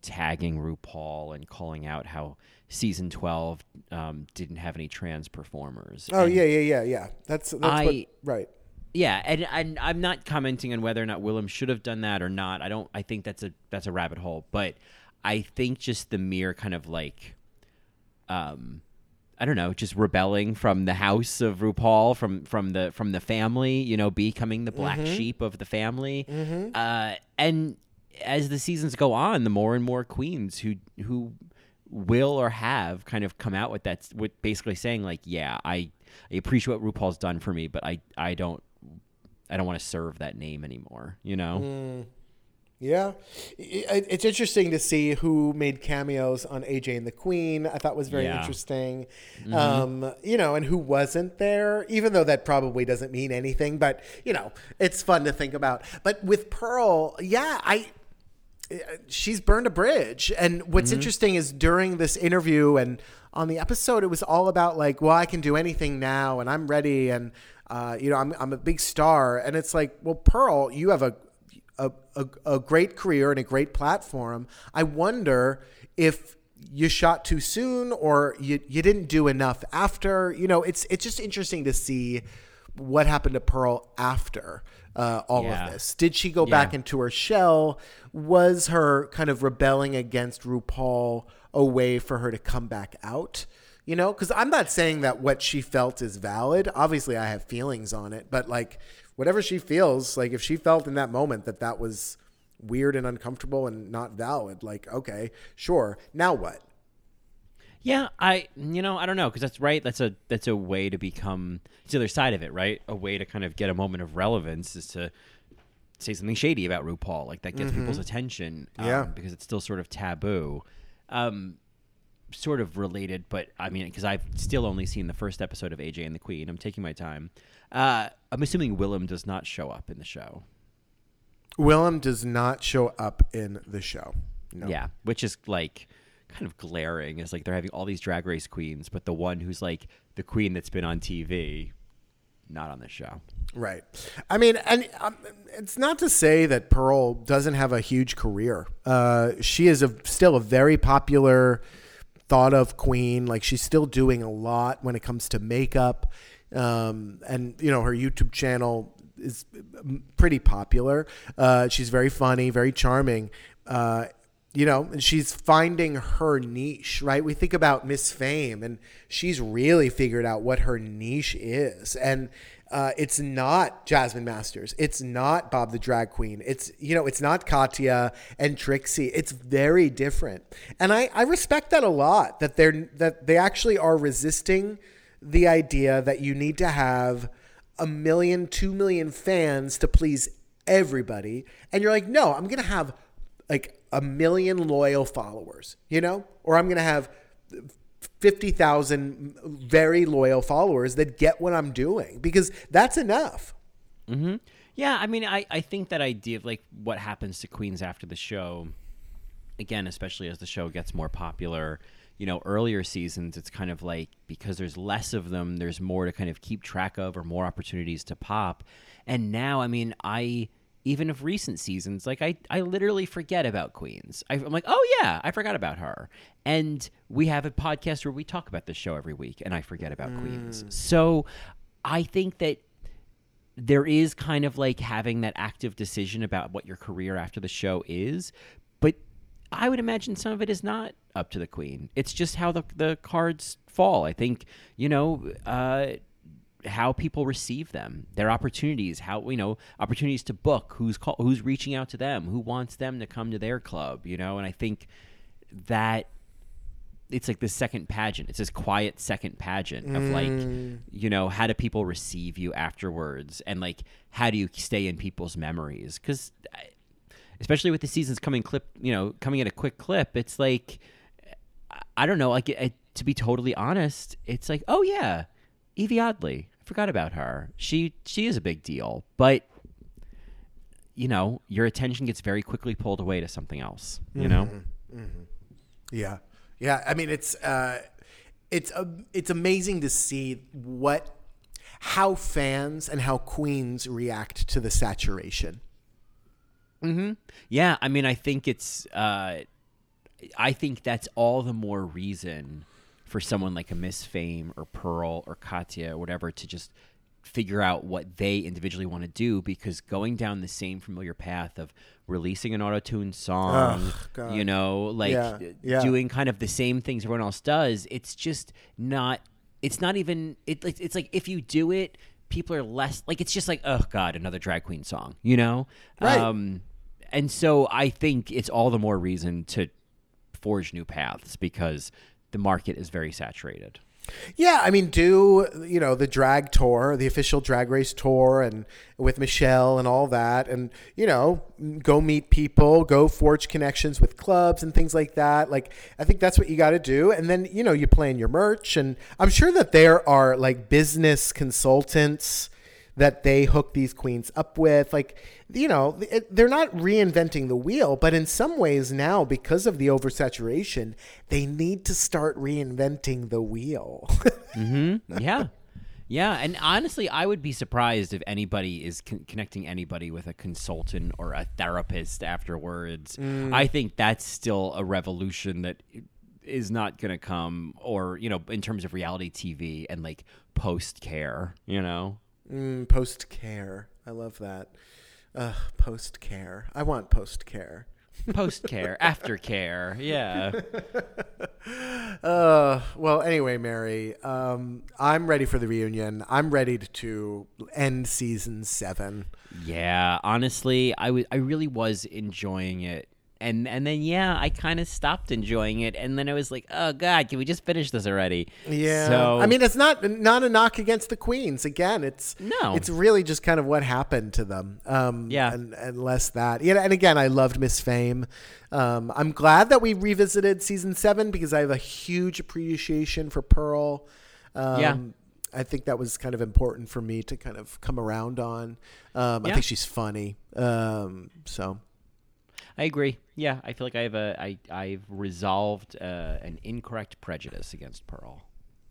tagging RuPaul and calling out how season 12 um, didn't have any trans performers. Oh And- yeah, yeah, yeah, yeah. That's that's what, I- right. Yeah, and, and I'm not commenting on whether or not Willam should have done that or not. I don't. I think that's a that's a rabbit hole. But I think just the mere kind of like, um, I don't know, just rebelling from the house of RuPaul, from from the from the family, you know, becoming the black mm-hmm. sheep of the family, mm-hmm. uh, and as the seasons go on, the more and more queens who who will or have kind of come out with that, with basically saying like, yeah, I, I appreciate what RuPaul's done for me, but I I don't I don't want to serve that name anymore. You know. Mm. Yeah, it's interesting to see who made cameos on AJ and the Queen. I thought was very Yeah. interesting. Um, you know, and who wasn't there, even though that probably doesn't mean anything. But you know, it's fun to think about. But with Pearl, yeah, I she's burned a bridge. And what's interesting is during this interview and on the episode, it was all about like, well, I can do anything now, and I'm ready, and uh, you know, I'm I'm a big star. And it's like, well, Pearl, you have a a, a, a great career and a great platform. I wonder if you shot too soon or you, you didn't do enough after. You know, it's it's just interesting to see what happened to Pearl after uh, all Yeah. of this. Did she go back into her shell? Was her kind of rebelling against RuPaul a way for her to come back out? You know, because I'm not saying that what she felt is valid. Obviously, I have feelings on it, but like whatever she feels, like if she felt in that moment that that was weird and uncomfortable and not valid, like okay, sure. Now what? Yeah, I you know I don't know because that's right. That's a that's a way to become it's the other side of it, right? A way to kind of get a moment of relevance is to say something shady about RuPaul, like that gets people's attention. um, Yeah. because it's still sort of taboo. Um, sort of related, but I mean, because I've still only seen the first episode of AJ and the Queen. I'm taking my time. Uh, I'm assuming Willam does not show up in the show. Willam does not show up in the show. No. Yeah, which is like kind of glaring. Is like they're having all these drag race queens, but the one who's like the queen that's been on TV, not on the show. Right. I mean, and um, it's not to say that Pearl doesn't have a huge career. Uh, she is a, still a very popular, thought of queen. Like she's still doing a lot when it comes to makeup, um, and you know her YouTube channel is um, pretty popular. Uh, she's very funny, very charming. Uh, you know, and she's finding her niche, right? We think about Miss Fame, and she's really figured out what her niche is, and uh, it's not Jasmine Masters, it's not Bob the Drag Queen, it's you know, it's not Katya and Trixie. It's very different, and I I respect that a lot. That they're that they actually are resisting the idea that you need to have a million, two million fans to please everybody, and you're like, no, I'm gonna have like a million loyal followers, you know, or I'm gonna have fifty thousand very loyal followers that get what I'm doing because that's enough. Mm-hmm. Yeah, I mean, I, I think that idea of like what happens to queens after the show, again, especially as the show gets more popular, you know earlier seasons it's kind of like because there's less of them there's more to kind of keep track of or more opportunities to pop. And now i mean i even of recent seasons like i, I literally forget about queens. I, i'm like oh yeah i forgot about her. And we have a podcast where we talk about this show every week and i forget about queens. Mm. So i think that there is kind of like having that active decision about what your career after the show is, but I would imagine some of it is not up to the queen. It's just how the the cards fall. I think you know. Uh, how people receive them, their opportunities, how you know opportunities to book, who's call, who's reaching out to them, who wants them to come to their club, you know, and I think that it's like this second pageant. It's this quiet second pageant of like, you know, how do people receive you afterwards, and like how do you stay in people's memories? Because, especially with the seasons coming clip, you know, coming at a quick clip, it's like, I- don't know, like it, to be totally honest, it's like, oh yeah, Yvie Oddly, I forgot about her. She she is a big deal, but you know, your attention gets very quickly pulled away to something else. You know. Yeah, yeah. I mean, it's uh, it's uh, it's amazing to see what how fans and how queens react to the saturation. Yeah, I mean, I think it's, uh, I think that's all the more reason for someone like a Miss Fame or Pearl or Katya or whatever to just figure out what they individually want to do because going down the same familiar path of releasing an auto-tuned song, Ugh, you know, like Yeah, yeah. doing kind of the same things everyone else does, it's just not. It's not even. It, it's like if you do it, people are less like. It's just like, oh God, another drag queen song, you know? Right. Um, and so I think it's all the more reason to forge new paths because the market is very saturated. Yeah, I mean, do you know the drag tour, the official drag race tour, and with Michelle and all that, and you know, go meet people, go forge connections with clubs and things like that. Like, I think that's what you got to do, and then you know, you plan your merch, and I'm sure that there are like business consultants that they hook these queens up with. Like, you know, it, they're not reinventing the wheel, but in some ways now, because of the oversaturation, they need to start reinventing the wheel. <laughs> Mm-hmm. yeah. Yeah, and honestly, I would be surprised if anybody is con- connecting anybody with a consultant or a therapist afterwards. Mm. I think that's still a revolution that is not going to come, or you know, in terms of reality TV and like post care. You know, Mm, post care. I love that. Uh, post care. I want post care. post care, <laughs> after care. Yeah. <laughs> Uh, well, anyway, Mary, um, I'm ready for the reunion. I'm ready to end season seven. Yeah, honestly, I was I really was enjoying it. And and then yeah, I kind of stopped enjoying it and then I was like, "Oh god, can we just finish this already?" Yeah. So I mean, it's not not a knock against the queens. Again, it's No. It's really just kind of what happened to them. Um, Yeah. And, and less that. Yeah. And again, I loved Miss Fame. Um, I'm glad that we revisited season seven because I have a huge appreciation for Pearl. Um, Yeah. I think that was kind of important for me to kind of come around on. Um, I think she's funny. Um, so I agree. Yeah, I feel like I have a I I've resolved uh, an incorrect prejudice against Pearl.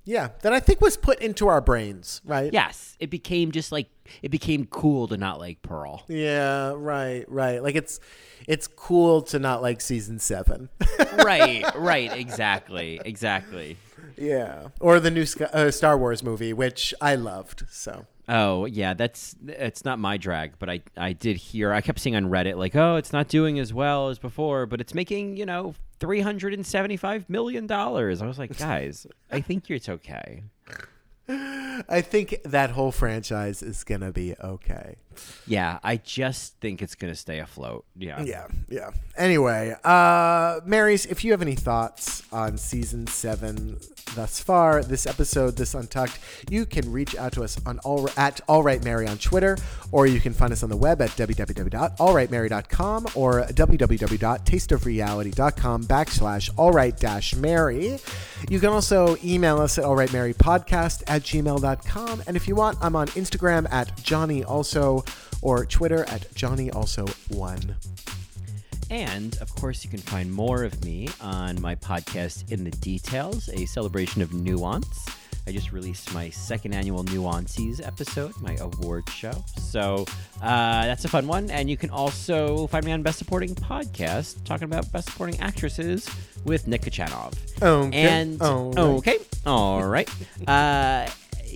yeah, that I think was put into our brains, right? Yes, it became just like it became cool to not like Pearl. Yeah, right, right. Like it's it's cool to not like season seven. <laughs> right, right, exactly, exactly. yeah, or the new uh, Star Wars movie, which I loved. So Oh yeah, that's it's not my drag, but I I did hear I kept seeing on Reddit like, oh, it's not doing as well as before, but it's making you know three hundred and seventy five million dollars. I was like, guys, <laughs> I think it's okay. I think that whole franchise is gonna be okay. Yeah, I just think it's gonna stay afloat. Yeah, Yeah, yeah. Anyway, uh, Marys, if you have any thoughts on season seven thus far, this episode, this Untucked, you can reach out to us on all at All Right Mary on Twitter, or you can find us on the web at www.allrightmary.com or www.tasteofreality.com backslash all right dash Mary. You can also email us at all right Mary podcast at gmail.com. And if you want, I'm on Instagram at Johnny also or Twitter at Johnny also one. And of course, you can find more of me on my podcast, In the Details, a celebration of nuance. I just released my second annual Nuances episode, my award show. So uh, that's a fun one. And you can also find me on Best Supporting Podcast, talking about Best Supporting Actresses with Nick Kachanov. Okay. And All right. okay, all right. Uh,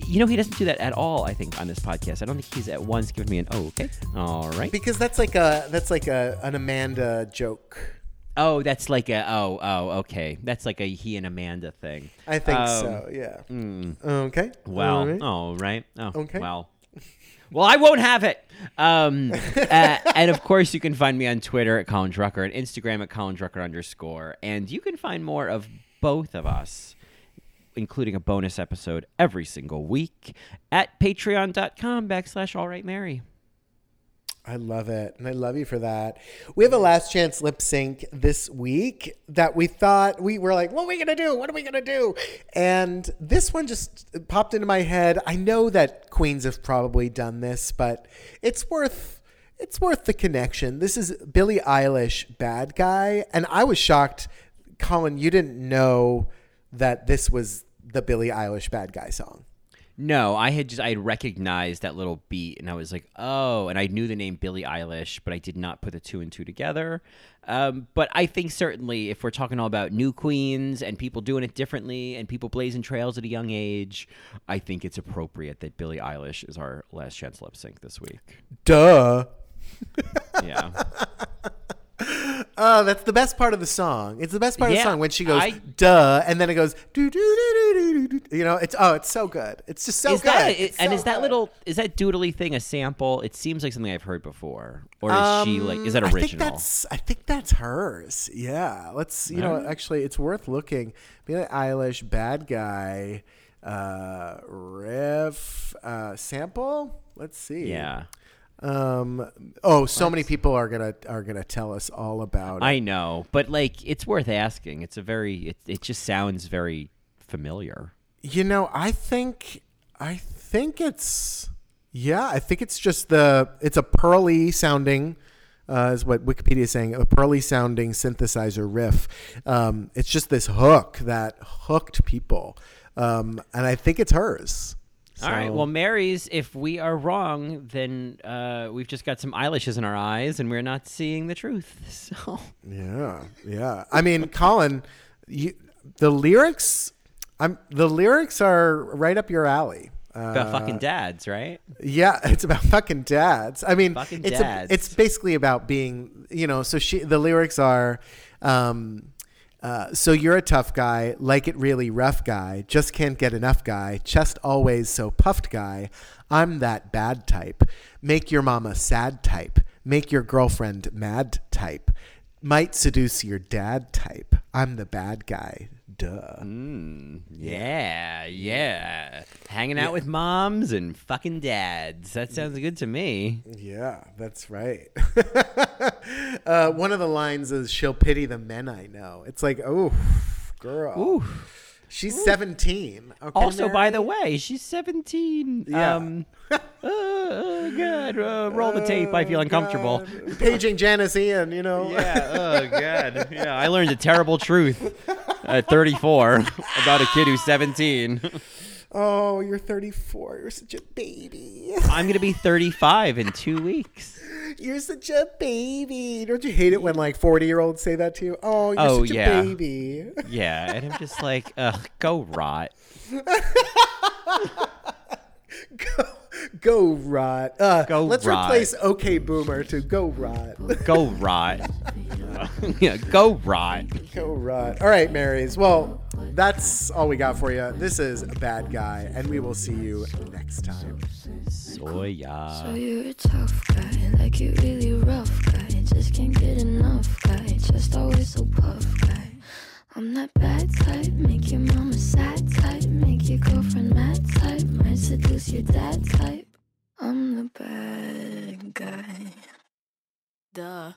you know he doesn't do that at all. I think on this podcast, I don't think he's at once given me an oh okay, all right. Because that's like a that's like a an Amanda joke. Oh, that's like a oh oh okay. That's like a he and Amanda thing. I think Um, so. Yeah. Okay. Well, All right. oh. Oh, Okay. Well. Well, I won't have it. Um, <laughs> uh, and of course, you can find me on Twitter at Colin Drucker and Instagram at Colin Drucker underscore. And you can find more of both of us, including a bonus episode every single week at patreon.com backslash all right Mary. I love it. And I love you for that. We have a last chance lip sync this week that we thought we were like, what are we going to do? What are we going to do? And this one just popped into my head. I know that Queens have probably done this, but it's worth it's worth the connection. This is Billie Eilish Bad Guy, and I was shocked Colin, you didn't know that this was the Billie Eilish Bad Guy song. No, I had just I had recognized that little beat, and I was like, oh, and I knew the name Billie Eilish, but I did not put the two and two together. Um, but I think certainly, if we're talking all about new queens and people doing it differently and people blazing trails at a young age, I think it's appropriate that Billie Eilish is our last chance lip sync this week. Duh. Yeah, <laughs> Oh, that's the best part of the song. It's the best part of Yeah, the song when she goes I- duh, and then it goes do do do do do do. You know, it's oh, it's so good. It's just so is good. that It's and so is that good. little is that doodly thing a sample? It seems like something I've heard before, or is she like is that Um, I think original? that's I think that's hers. Yeah. Let's you know actually it's worth looking. Billie Eilish, bad guy, uh, riff, uh, sample. Let's see. yeah. Um. Oh, so many people are gonna are gonna tell us all about it. I know, but like it's worth asking. It's a very it, it just sounds very familiar. You know, I think I think it's yeah, I think it's just the it's a pearly sounding uh, is what Wikipedia is saying, a pearly sounding synthesizer riff. Um, it's just this hook that hooked people. Um, and I think it's hers. All right. Well, Mary's, if we are wrong, then uh, we've just got some eyelashes in our eyes and we're not seeing the truth. <laughs> So Yeah, yeah. I mean, Colin, you, the lyrics, I'm the lyrics are right up your alley. Uh, about fucking dads, right? Yeah, <laughs> it's about fucking dads. I mean, Fucking it's a- dads. it's basically about being, you know. So she, the lyrics are, um, uh, so you're a tough guy, like it really rough guy, just can't get enough guy, chest always so puffed guy. I'm that bad type. Make your mama sad type. Make your girlfriend mad type. Might seduce your dad type. I'm the bad guy. Duh. Yeah, yeah. Hanging out with moms and fucking dads. That sounds good to me. Yeah, that's right. <laughs> uh, one of the lines is, "She'll pity the men I know." It's like, oh, girl, Ooh. She's seventeen. Okay, Also, by the way, she's 17. Yeah. Um, <laughs> uh, oh, God. Uh, roll the tape. I feel Oh, uncomfortable. God. Paging Janis Ian, you know. Yeah. Oh God. Yeah. I learned a terrible truth at 34 <laughs> about a kid who's 17. <laughs> Oh, you're 34. You're such a baby. <laughs> I'm gonna be 35 in two weeks. You're such a baby. Don't you hate it when like 40 year olds say that to you? Oh, you're Oh, such yeah. a baby. <laughs> Yeah, and I'm just like, ugh, go rot. <laughs> go, go rot. Uh, Go let's rot. replace OK Boomer to go rot. Go rot. yeah, go rot. Go rot. All right, Marys. Well, that's all we got for you. This is a bad guy, and we will see you next time. Soya. So you're a tough guy, like you really rough guy. Just can't get enough guy, just always so puff guy. I'm that bad type, make your mama sad type, make your girlfriend mad type, might seduce your dad type. I'm the bad guy. Duh.